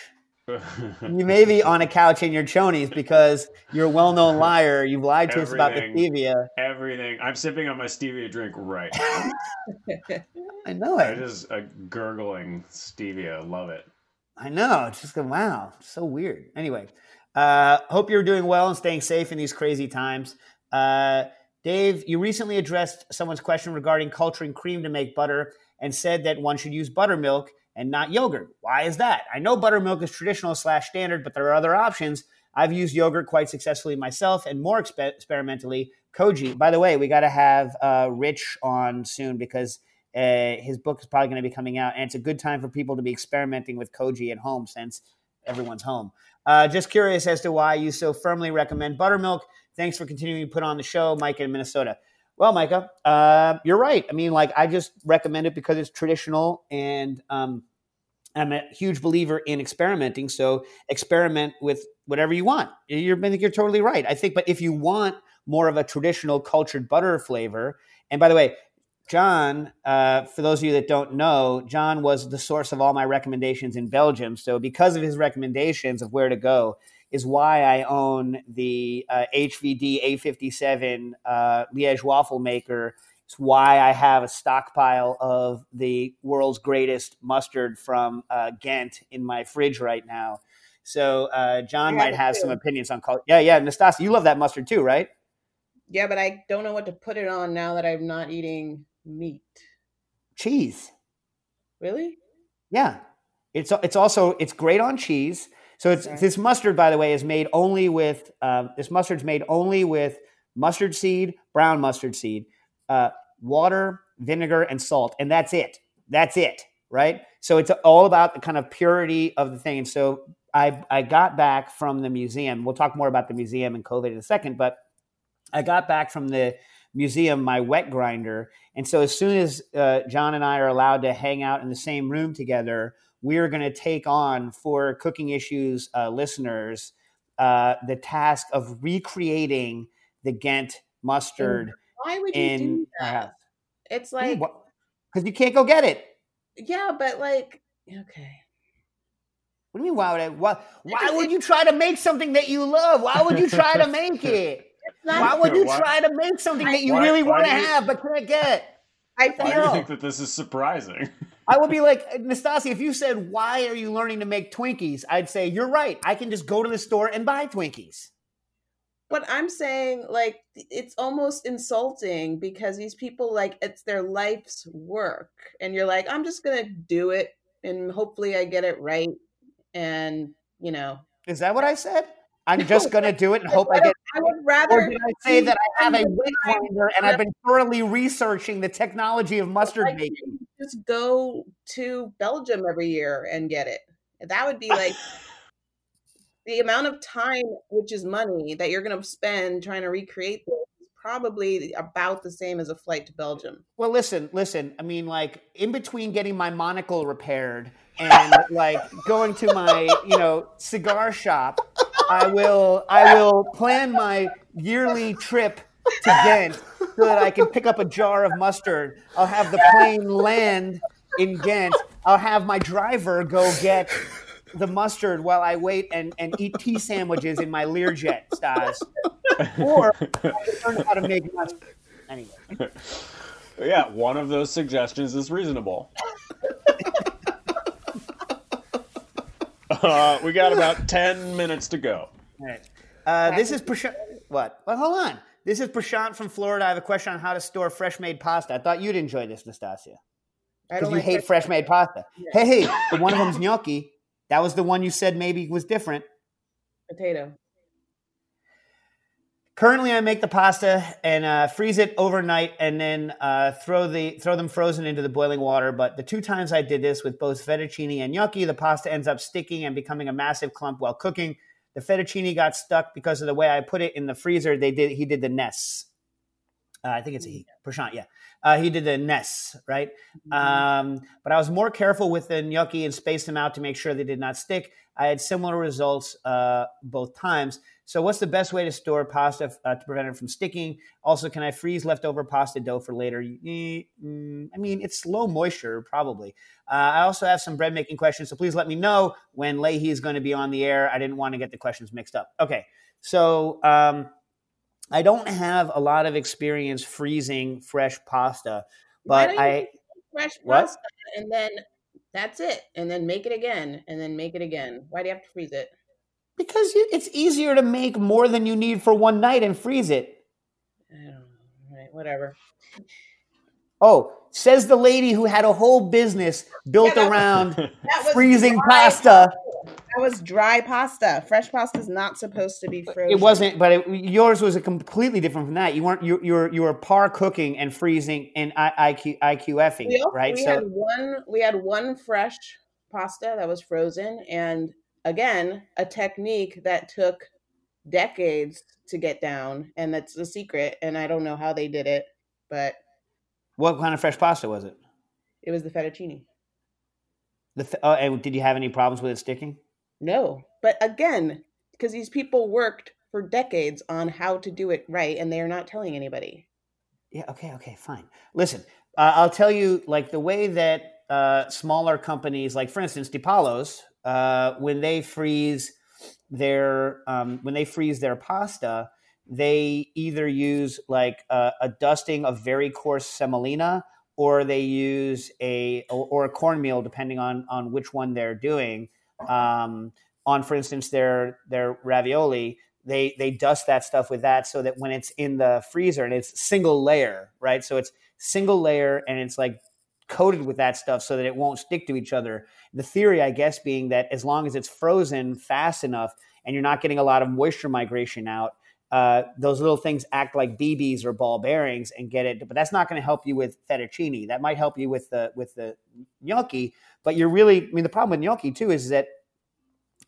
You may be on a couch in your chonies because you're a well-known liar. You've lied to us about the Everything. stevia. Everything. I'm sipping on my stevia drink right. Now. I know I it. just a gurgling stevia. Love it. I know. It's just wow, so weird. Anyway, uh, hope you're doing well and staying safe in these crazy times. Uh, Dave, you recently addressed someone's question regarding culturing cream to make butter and said that one should use buttermilk and not yogurt. Why is that? I know buttermilk is traditional slash standard, but there are other options. I've used yogurt quite successfully myself and more expe- experimentally. Koji, by the way, we got to have uh, Rich on soon because uh, his book is probably going to be coming out, and it's a good time for people to be experimenting with Koji at home since everyone's home. Uh, just curious as to why you so firmly recommend buttermilk. Thanks for continuing to put on the show, Micah in Minnesota. Well, Micah, uh, you're right. I mean, like, I just recommend it because it's traditional, and um, I'm a huge believer in experimenting. So experiment with whatever you want. You're, I think you're totally right. I think, but if you want more of a traditional cultured butter flavor, and by the way, John, uh, for those of you that don't know, John was the source of all my recommendations in Belgium. So, because of his recommendations of where to go, is why I own the uh, HVD A57 uh, Liège waffle maker. It's why I have a stockpile of the world's greatest mustard from uh, Ghent in my fridge right now. So, uh, John might have too. some opinions on color. Yeah, yeah, Nastassia, you love that mustard too, right? Yeah, but I don't know what to put it on now that I'm not eating meat. Cheese. Really? Yeah, it's it's also it's great on cheese. So it's this mustard, by the way, is made only with um, this mustard's made only with mustard seed, brown mustard seed, uh, water, vinegar, and salt, and that's it. That's it, right? So it's all about the kind of purity of the thing. And so I I got back from the museum. We'll talk more about the museum and COVID in a second, but I got back from the museum my wet grinder, and so as soon as uh, John and I are allowed to hang out in the same room together, we are going to take on for Cooking Issues uh, listeners uh, the task of recreating the Ghent mustard Why would you in do that? house. It's like, Because you can't go get it. yeah, but like, okay. What do you mean? Why would I? Why, why would you try to make something that you love? Why would you try to make it? Why would you try to make something that you Why- really want to have but can't get? I Why do you think that this is surprising? I would be like, Nastasi, if you said, Why are you learning to make Twinkies? I'd say, You're right. I can just go to the store and buy Twinkies. But I'm saying, like, it's almost insulting because these people, like, it's their life's work. And you're like, I'm just going to do it and hopefully I get it right. And, you know, Is that what I said? I'm just going to do it and hope I get. I would rather. Or did I say that I have a wet grinder and I've been thoroughly researching the technology of mustard like, making? just go to Belgium every year and get it. That would be like the amount of time, which is money, that you're going to spend trying to recreate this is probably about the same as a flight to Belgium. Well, listen, listen. I mean, like in between getting my monocle repaired and like going to my, you know, cigar shop, I will, I will plan my yearly trip to Ghent so that I can pick up a jar of mustard. I'll have the plane land in Ghent. I'll have my driver go get the mustard while I wait and, and eat tea sandwiches in my Learjet, Stas. Or I can learn how to make mustard. Anyway. yeah, one of those suggestions is reasonable. uh, we got about 10 minutes to go. All right. Uh, this is Prashant. What? Well, hold on. This is Prashant from Florida. I have a question on how to store fresh made pasta. I thought you'd enjoy this, Nastassia, because you like hate fresh made pasta. Hey, hey, but one of them's gnocchi. That was the one you said maybe was different. potato. Currently, I make the pasta and uh, freeze it overnight, and then uh, throw the throw them frozen into the boiling water. But the two times I did this with both fettuccine and gnocchi, the pasta ends up sticking and becoming a massive clump while cooking. The fettuccine got stuck because of the way I put it in the freezer. They did he did the Ness. Uh, I think it's a Prashant. Yeah, uh, he did the Ness, right? Um, but I was more careful with the gnocchi and spaced them out to make sure they did not stick. I had similar results uh, both times. So, what's the best way to store pasta uh, to prevent it from sticking? Also, can I freeze leftover pasta dough for later? Mm, I mean, it's low moisture, probably. Uh, I also have some bread making questions, so please let me know when Lahey is going to be on the air. I didn't want to get the questions mixed up. Okay, so um, I don't have a lot of experience freezing fresh pasta, but I fresh What? pasta and then that's it, and then make it again, and then make it again. Why do you have to freeze it? because you- it's easier to make more than you need for one night and freeze it. I don't know. All right, whatever. Oh, says the lady who had a whole business built Yeah, that- around was freezing pasta. That was dry pasta. Fresh pasta is not supposed to be frozen. It wasn't, but it, yours was a completely different from that. You weren't you you were you were par cooking and freezing and I, IQ IQFing, We, also, right? we so had one. We had one fresh pasta that was frozen, and again, a technique that took decades to get down, and that's the secret. And I don't know how they did it, but what kind of fresh pasta was it? it was the fettuccine. The th- oh, and did you have any problems with it sticking? No, but again, because these people worked for decades on how to do it right, and they are not telling anybody. Yeah. Okay. Okay. Fine. Listen, uh, I'll tell you like the way that uh, smaller companies, like for instance, Di Palo's, uh, when they freeze their um, when they freeze their pasta, they either use like a, a dusting of very coarse semolina, or they use a or, a cornmeal, depending on on which one they're doing. Um, on, for instance, their their ravioli, they they dust that stuff with that so that when it's in the freezer and it's single layer, right? So it's single layer and it's like coated with that stuff so that it won't stick to each other. The theory, I guess, being that as long as it's frozen fast enough and you're not getting a lot of moisture migration out, uh, those little things act like BBs or ball bearings and get it. But that's not going to help you with fettuccine. That might help you with the with the gnocchi. But you're really, I mean, the problem with gnocchi too is that,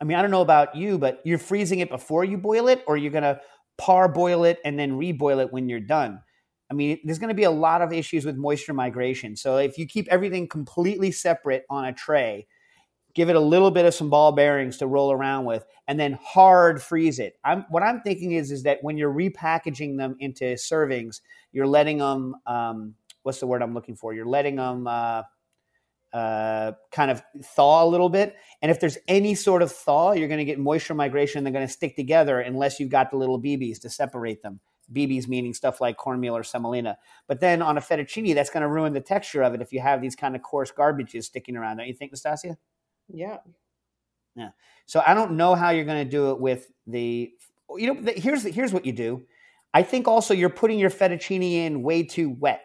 I mean, I don't know about you, but you're freezing it before you boil it, or you're going to parboil it and then reboil it when you're done. I mean, there's going to be a lot of issues with moisture migration. So if you keep everything completely separate on a tray, give it a little bit of some ball bearings to roll around with, and then hard freeze it. I'm, what I'm thinking is is that when you're repackaging them into servings, you're letting them. Um, what's the word I'm looking for? You're letting them uh, uh, kind of thaw a little bit. And if there's any sort of thaw, you're going to get moisture migration. They're going to stick together unless you've got the little BBs to separate them. BBs meaning stuff like cornmeal or semolina. But then on a fettuccine, that's going to ruin the texture of it if you have these kind of coarse garbages sticking around. Don't you think, Nastassia? Yeah. Yeah. So I don't know how you're going to do it with the. You know, the, here's the, here's what you do. I think also you're putting your fettuccine in way too wet.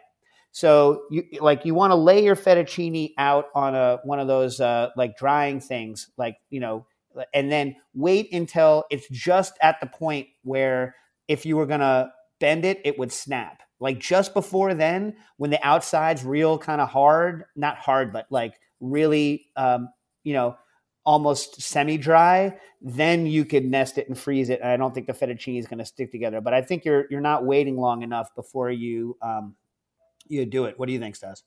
So you like you want to lay your fettuccine out on a one of those uh, like drying things, like you know, and then wait until it's just at the point where if you were gonna bend it, it would snap. Like just before then, when the outside's real kind of hard, not hard, but like really, um, you know, almost semi-dry, then you could nest it and freeze it. And I don't think the fettuccine is going to stick together. But I think you're you're not waiting long enough before you um, you do it. What do you think, Stas?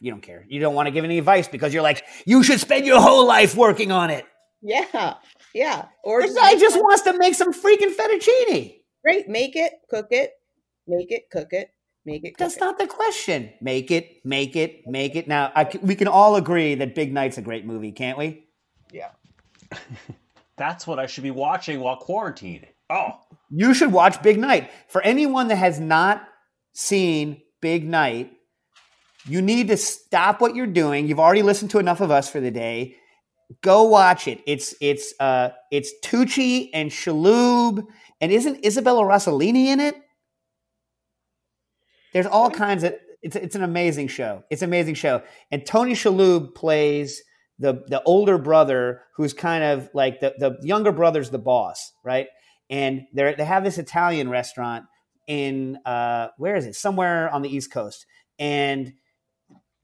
You don't care. You don't want to give any advice because you're like you should spend your whole life working on it. Yeah. Yeah. Or This guy just wants to make some freaking fettuccine. great. Make it, cook it, make it, cook it, make it. Cook That's not the question. Make it, make it, make it. Now I c we can all agree that Big Night's a great movie, can't we? Yeah. That's what I should be watching while quarantined. Oh, You should watch Big Night. For anyone that has not seen Big Night, you need to stop what you're doing. You've already listened to enough of us for the day. Go watch it. It's it's uh it's Tucci and Shalhoub, and isn't Isabella Rossellini in it? There's all kinds of. It's it's an amazing show. It's an amazing show, and Tony Shalhoub plays the the older brother who's kind of like the the younger brother's the boss, right? And they they have this Italian restaurant in uh where is it? Somewhere on the East Coast, and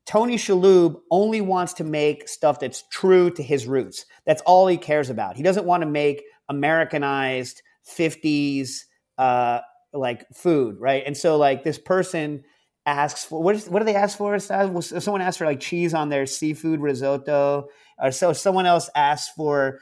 Tony Shalhoub only wants to make stuff that's true to his roots. That's all he cares about. He doesn't want to make Americanized 50s uh, like food, right? And so like this person asks for what is what do they ask for? Someone asked for like cheese on their seafood risotto, or so someone else asked for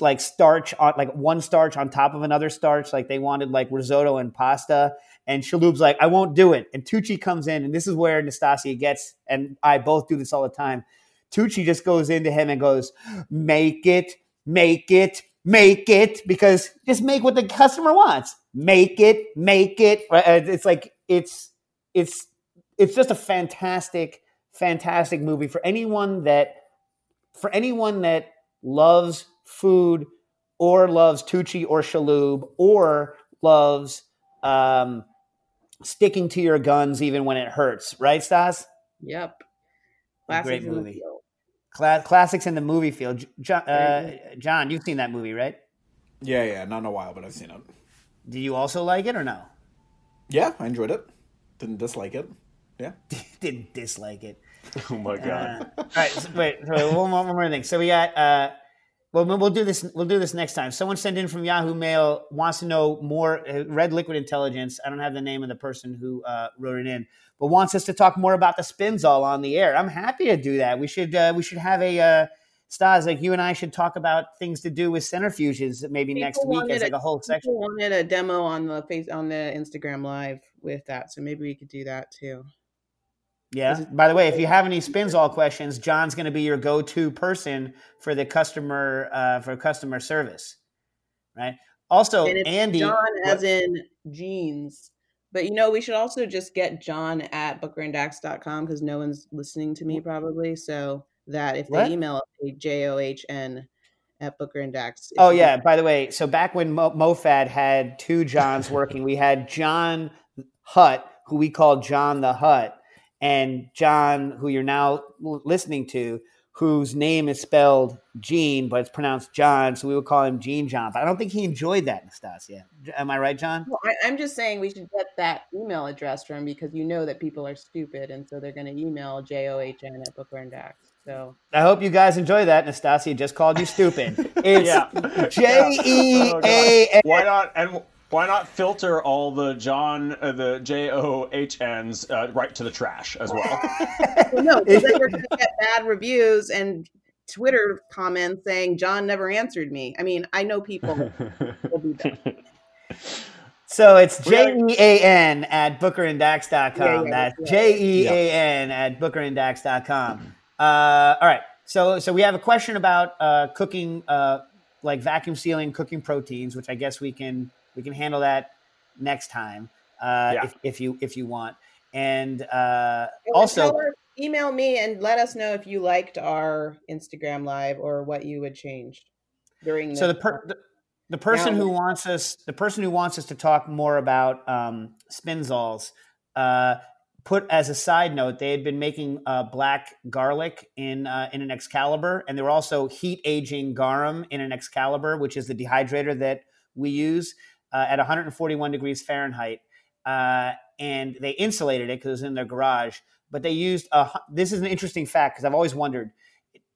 like starch on like one starch on top of another starch, like they wanted like risotto and pasta. And Shalhoub's like, I won't do it. And Tucci comes in, and this is where Nastassia gets, and I both do this all the time. Tucci just goes into him and goes, Make it, make it, make it, because just make what the customer wants. Make it, make it. It's like, it's, it's, it's just a fantastic, fantastic movie for anyone that, for anyone that loves food or loves Tucci or Shalhoub or loves, um, sticking to your guns even when it hurts, right, Stas? Yep. Classics Great movie. Cla- classics in the movie field. John, uh, John, you've seen that movie, right? Yeah, yeah, not in a while, but I've seen it. Do you also like it or no? Yeah, I enjoyed it. Didn't dislike it. Yeah. Didn't dislike it. Oh my god! Uh, all right, so, wait, so one, more, one more thing. So we got uh, well, we'll do this. We'll do this next time. Someone sent in from Yahoo Mail wants to know more. Uh, Red Liquid Intelligence. I don't have the name of the person who uh, wrote it in, but wants us to talk more about the Spinzall on the air. I'm happy to do that. We should. Uh, we should have a. Uh, Stas, like you and I should talk about things to do with centrifuges maybe people next week as like a whole section. Wanted a demo on the face on the Instagram live with that, so maybe we could do that too. Yeah. By the way, if you have any Spinzall questions, John's going to be your go-to person for the customer uh, for customer service, right? Also, and Andy, John, as in jeans. But you know, we should also just get John at bookerandax.com because no one's listening to me probably. So that if they what? email J O H N at Booker and Dax. Oh yeah. By the way, so back when Mo- MoFad had two Johns working, we had John Hutt, who we called John the Hut, and John, who you're now listening to, whose name is spelled Jean, but it's pronounced John, so we would call him Gene John. But I don't think he enjoyed that, Nastassia. Am I right, John? Well, I, am just saying we should get that email address from him because you know that people are stupid, and so they're going to email J O H N at Booker and Dax. So I hope you guys enjoy that. Nastassia just called you stupid. It's J E A. Why not? And why not filter all the John, uh, the J O H N's uh, right to the trash as well? well no, because then you're going to get bad reviews and Twitter comments saying John never answered me. I mean, I know people will do that. So it's J E A N at bookerandax.com. Yeah, yeah, That's J E A N at bookerandax.com. Uh, all right. So so we have a question about uh, cooking, uh, like vacuum sealing cooking proteins, which I guess we can we can handle that next time uh, yeah. if, if you if you want. And uh, also, email me and let us know if you liked our Instagram live or what you would change during. The- so the, per- the, the person now, who wants us the person who wants us to talk more about um, Spinzalls uh, put as a side note they had been making uh, black garlic in uh, in an Excalibur, and they were also heat aging garum in an Excalibur, which is the dehydrator that we use uh, at 141 degrees Fahrenheit, uh, and they insulated it because it was in their garage. But they used a. This is an interesting fact because I've always wondered.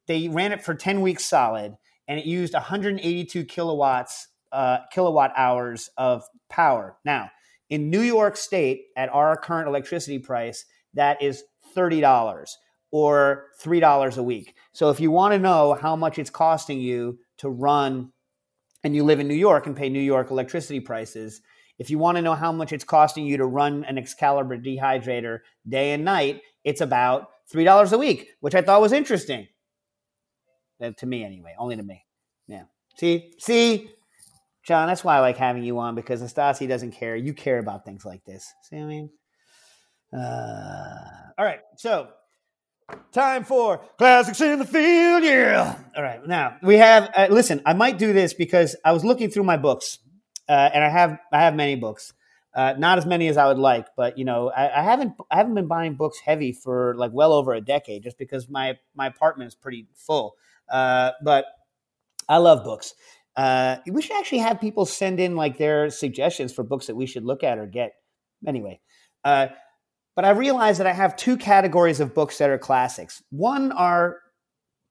They ran it for 10 weeks solid, and it used 182 kilowatts uh, kilowatt hours of power. Now, in New York State, at our current electricity price, that is thirty dollars or three dollars a week. So if you want to know how much it's costing you to run and you live in New York and pay New York electricity prices, if you want to know how much it's costing you to run an Excalibur dehydrator day and night, it's about $3 a week, which I thought was interesting. Uh, to me, anyway, only to me. Yeah. See, see, John, that's why I like having you on because Nastasi doesn't care. You care about things like this. See what I mean? Uh, all right. So Time for classics in the field. Yeah. All right. Now we have. Uh, listen, I might do this because I was looking through my books, uh, and I have I have many books. Uh, not as many as I would like, but you know, I, I, haven't I haven't been buying books heavy for like well over a decade, just because my my apartment is pretty full. Uh, but I love books. Uh, we should actually have people send in like their suggestions for books that we should look at or get. Anyway, uh, but I realize that I have two categories of books that are classics. One are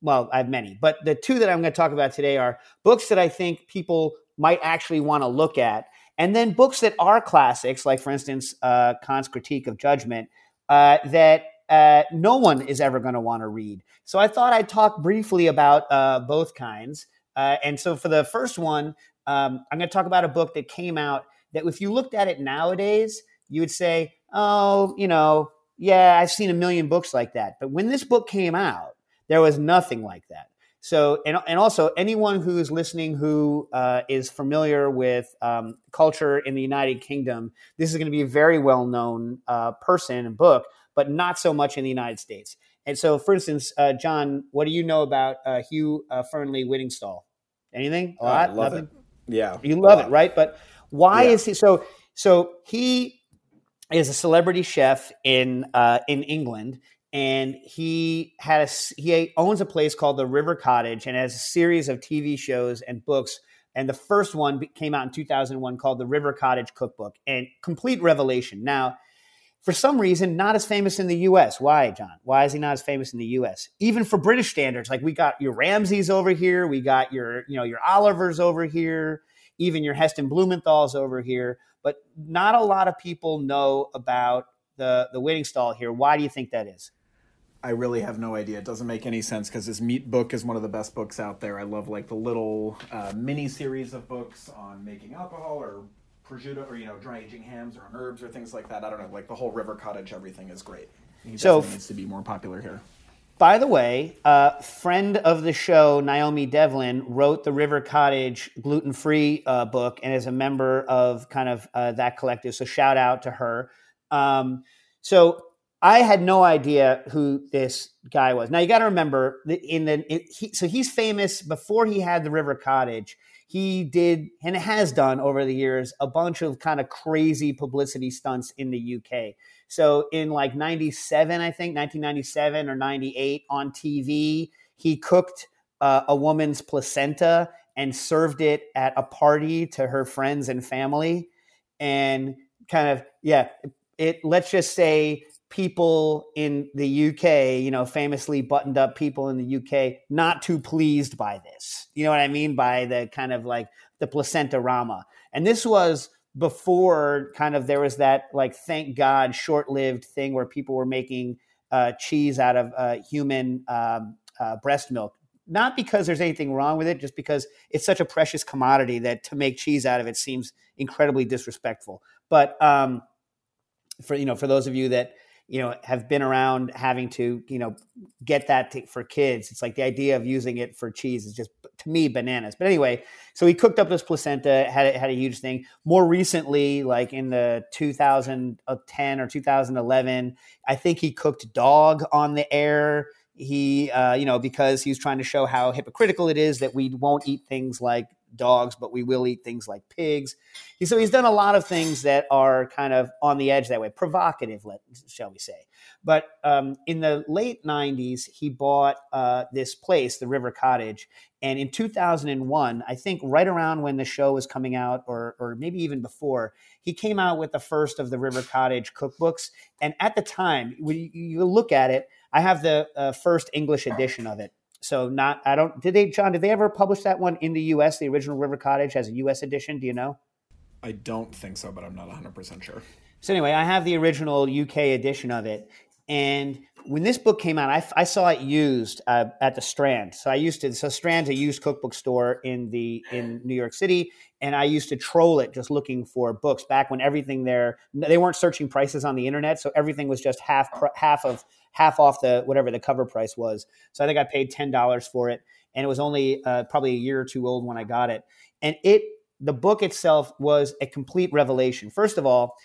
well, I have many, but the two that I'm going to talk about today are books that I think people might actually want to look at and then books that are classics, like for instance, uh, Kant's Critique of Judgment, uh, that uh, no one is ever going to want to read. So I thought I'd talk briefly about uh, both kinds. Uh, and so for the first one, um, I'm going to talk about a book that came out that if you looked at it nowadays, you would say, oh, you know, yeah, I've seen a million books like that. But when this book came out, there was nothing like that. So, and, and also anyone who is listening who uh, is familiar with um, culture in the United Kingdom, this is going to be a very well known uh, person and book, but not so much in the United States. And so, for instance, uh, John, what do you know about uh, Hugh uh, Fearnley Whittingstall? Anything? A lot? love Nothing? it. Yeah, you love it, right? But why yeah. is he so? So he is a celebrity chef in uh, in England, and he had a he owns a place called the River Cottage and has a series of TV shows and books. And the first one came out in 2001 called the River Cottage Cookbook, and complete revelation. Now, for some reason, not as famous in the U.S. Why, John? Why is he not as famous in the U.S. Even for British standards, like we got your Ramsays over here, we got your you know your Olivers over here, even your Heston Blumenthal's over here, but not a lot of people know about the the Whittingstall here. Why do you think that is? I really have no idea. It doesn't make any sense because his meat book is one of the best books out there. I love like the little uh, mini series of books on making alcohol or prosciutto or you know dry aging hams or on herbs or things like that. I don't know. Like the whole River Cottage, everything is great. He so needs to be more popular here. By the way, uh, friend of the show Naomi Devlin wrote the River Cottage gluten free uh, book and is a member of kind of uh, that collective. So shout out to her. Um, so I had no idea who this guy was. Now you got to remember in the he, so he's famous before he had the River Cottage. He did and has done over the years a bunch of kind of crazy publicity stunts in the UK. So in like 97, I think 1997 or 98 on TV, he cooked uh, a woman's placenta and served it at a party to her friends and family and kind of yeah, it let's just say people in the UK, you know, famously buttoned up people in the UK, not too pleased by this. You know what I mean? By the kind of like the placenta rama. And this was before kind of there was that like, thank God, short lived thing where people were making uh, cheese out of uh, human um, uh, breast milk. Not because there's anything wrong with it, just because it's such a precious commodity that to make cheese out of it seems incredibly disrespectful. But um, for you know, for those of you that you know have been around having to you know get that to, for kids. It's like the idea of using it for cheese is just to me bananas. But anyway so he cooked up this placenta had had a huge thing. More recently like in the 2010 or 2011 i think he cooked dog on the air. He uh, you know because he's trying to show how hypocritical it is that we won't eat things like dogs, but we will eat things like pigs. So he's done a lot of things that are kind of on the edge that way, provocative, let, shall we say. But um, in the late 90s, he bought uh, this place, the River Cottage. And in 2001, I think right around when the show was coming out, or, or maybe even before, he came out with the first of the River Cottage cookbooks. And at the time, when you look at it, I have the uh, first English edition of it so not I don't did they John did they ever publish that one in the US the original River Cottage as a US edition do you know? I don't think so but I'm not 100% sure. So anyway, I have the original UK edition of it and when this book came out, I, I saw it used uh, at the Strand. So I used to. So Strand's a used cookbook store in the in New York City, and I used to troll it just looking for books back when everything there they weren't searching prices on the internet, so everything was just half half of half off the whatever the cover price was. So I think I paid ten dollars for it, and it was only uh, probably a year or two old when I got it. And it the book itself was a complete revelation. First of all,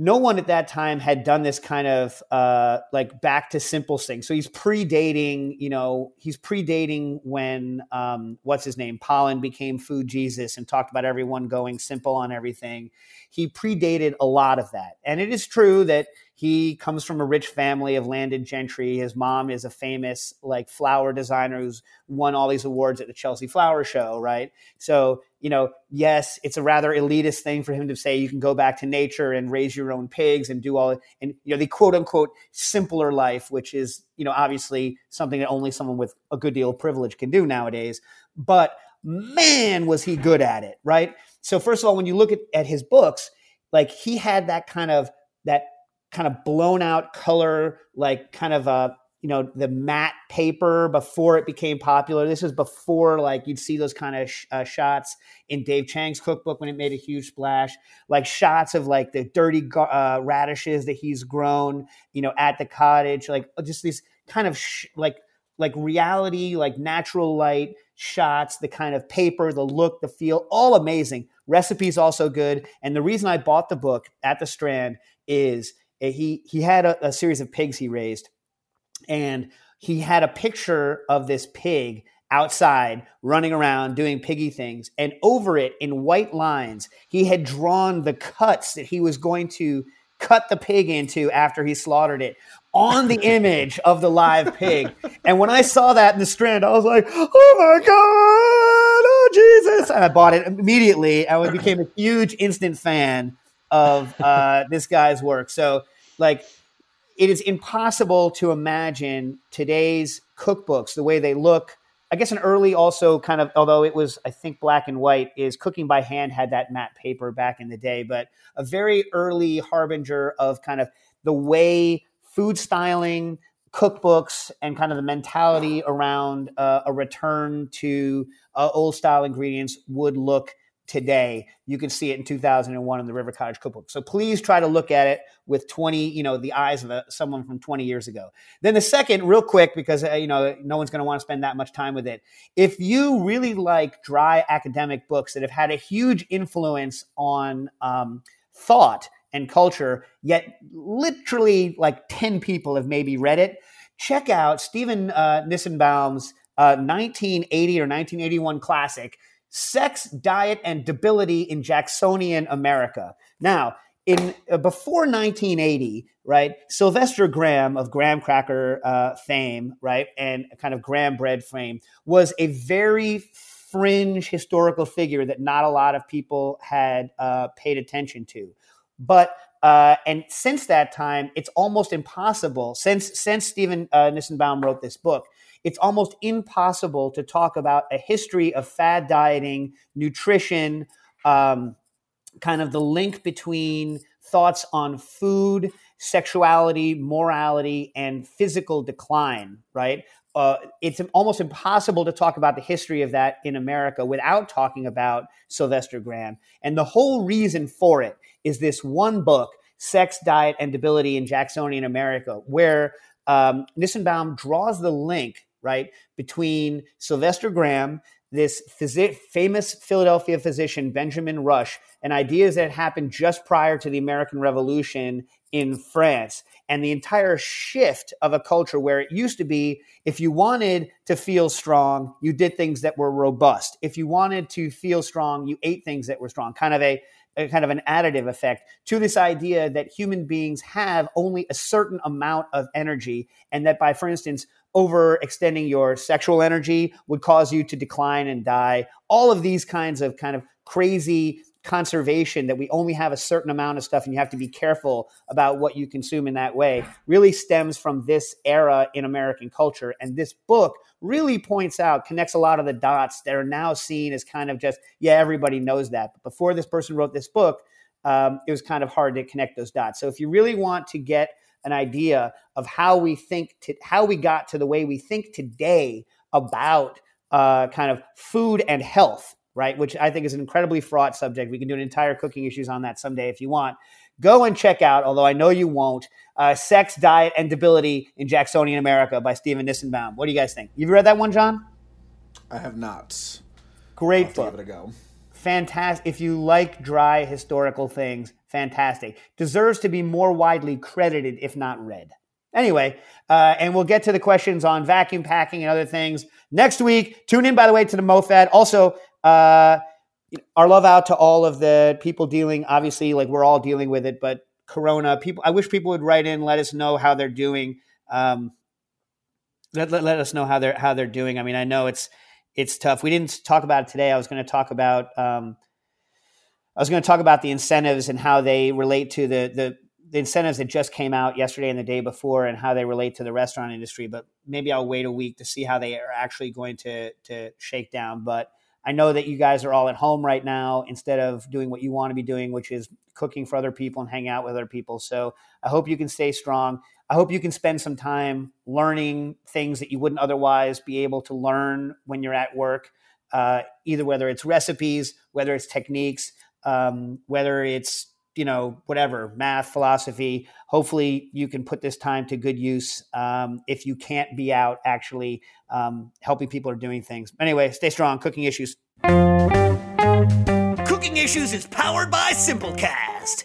no one at that time had done this kind of uh, like back to simple thing. So he's predating, you know, he's predating when um, what's his name, Pollan became Food Jesus and talked about everyone going simple on everything. He predated a lot of that, and it is true that he comes from a rich family of landed gentry. His mom is a famous like flower designer who's won all these awards at the Chelsea Flower Show, right? So, you know, yes, it's a rather elitist thing for him to say you can go back to nature and raise your own pigs and do all and you know, the quote unquote simpler life, which is, you know, obviously something that only someone with a good deal of privilege can do nowadays. But man, was he good at it, right? So first of all, when you look at, at his books, like he had that kind of that kind of blown out color, like kind of a you know the matte paper before it became popular. This was before like you'd see those kind of sh- uh, shots in Dave Chang's cookbook when it made a huge splash, like shots of like the dirty uh, radishes that he's grown, you know, at the cottage, like just these kind of sh- like like reality, like natural light shots, the kind of paper, the look, the feel, all amazing. Recipes also good. And the reason I bought the book at the Strand is he he had a, a series of pigs he raised, and he had a picture of this pig outside running around doing piggy things and over it in white lines he had drawn the cuts that he was going to cut the pig into after he slaughtered it on the image of the live pig. And when i saw that in the strand i was like oh my god oh jesus. And i bought it immediately i became a huge instant fan of uh, this guy's work. So, like, it is impossible to imagine today's cookbooks the way they look. I guess an early also kind of, although it was, I think, black and white, is Cooking by Hand had that matte paper back in the day, but a very early harbinger of kind of the way food styling, cookbooks, and kind of the mentality around uh, a return to uh, old style ingredients would look today. You can see it in 2001 in the River Cottage Cookbook. So please try to look at it with 20, you know, the eyes of a, someone from 20 years ago. Then the second, real quick, because uh, you know no one's going to want to spend that much time with it. If you really like dry academic books that have had a huge influence on um, thought and culture, yet literally like 10 people have maybe read it. Check out Stephen uh, Nissenbaum's uh, 1980 or 1981 classic, sex, diet, and debility in Jacksonian America. Now, in uh, before 1980, right? Sylvester Graham of graham cracker uh, fame, right, and kind of graham bread fame, was a very fringe historical figure that not a lot of people had uh, paid attention to. But uh, and since that time, it's almost impossible. Since since Stephen uh, Nissenbaum wrote this book, it's almost impossible to talk about a history of fad dieting, nutrition, um, kind of the link between thoughts on food, sexuality, morality, and physical decline, right? Uh, it's almost impossible to talk about the history of that in America without talking about Sylvester Graham. And the whole reason for it is this one book, Sex, Diet, and Debility in Jacksonian America, where um, Nissenbaum draws the link right, between Sylvester Graham, this phys- famous Philadelphia physician, Benjamin Rush, and ideas that happened just prior to the American Revolution in France, and the entire shift of a culture where it used to be if you wanted to feel strong, you did things that were robust. If you wanted to feel strong, you ate things that were strong, kind of a a kind of an additive effect to this idea that human beings have only a certain amount of energy and that by for instance overextending your sexual energy would cause you to decline and die all of these kinds of kind of crazy conservation that we only have a certain amount of stuff and you have to be careful about what you consume in that way really stems from this era in American culture. And this book really points out, connects a lot of the dots that are now seen as kind of just, yeah, everybody knows that. But before this person wrote this book, um, it was kind of hard to connect those dots. So if you really want to get an idea of how we think, to, how we got to the way we think today about uh, kind of food and health, right? Which I think is an incredibly fraught subject. We can do an entire cooking issues on that someday if you want. Go and check out, although I know you won't, uh, Sex, Diet, and Debility in Jacksonian America by stephen Nissenbaum. What do you guys think? You've read that one, John? I have not. Great book. Give it a go. Fantastic. If you like dry historical things, fantastic. Deserves to be more widely credited, if not read. Anyway, uh, and we'll get to the questions on vacuum packing and other things next week. Tune in, by the way, to the MoFad. Also, uh, our love out to all of the people dealing. Obviously, like we're all dealing with it, but Corona people. I wish people would write in, let us know how they're doing. Um, let, let, let us know how they're how they're doing. I mean, I know it's it's tough. We didn't talk about it today. I was going to talk about um, I was going to talk about the incentives and how they relate to the the the incentives that just came out yesterday and the day before and how they relate to the restaurant industry but maybe i'll wait a week to see how they are actually going to to shake down but i know that you guys are all at home right now instead of doing what you want to be doing which is cooking for other people and hanging out with other people so i hope you can stay strong I hope you can spend some time learning things that you wouldn't otherwise be able to learn when you're at work, uh, either whether it's recipes, whether it's techniques, um, whether it's you know whatever math, philosophy. Hopefully, you can put this time to good use um, if you can't be out actually um, helping people or doing things. Anyway, stay strong. Cooking issues. Cooking Issues is powered by Simplecast.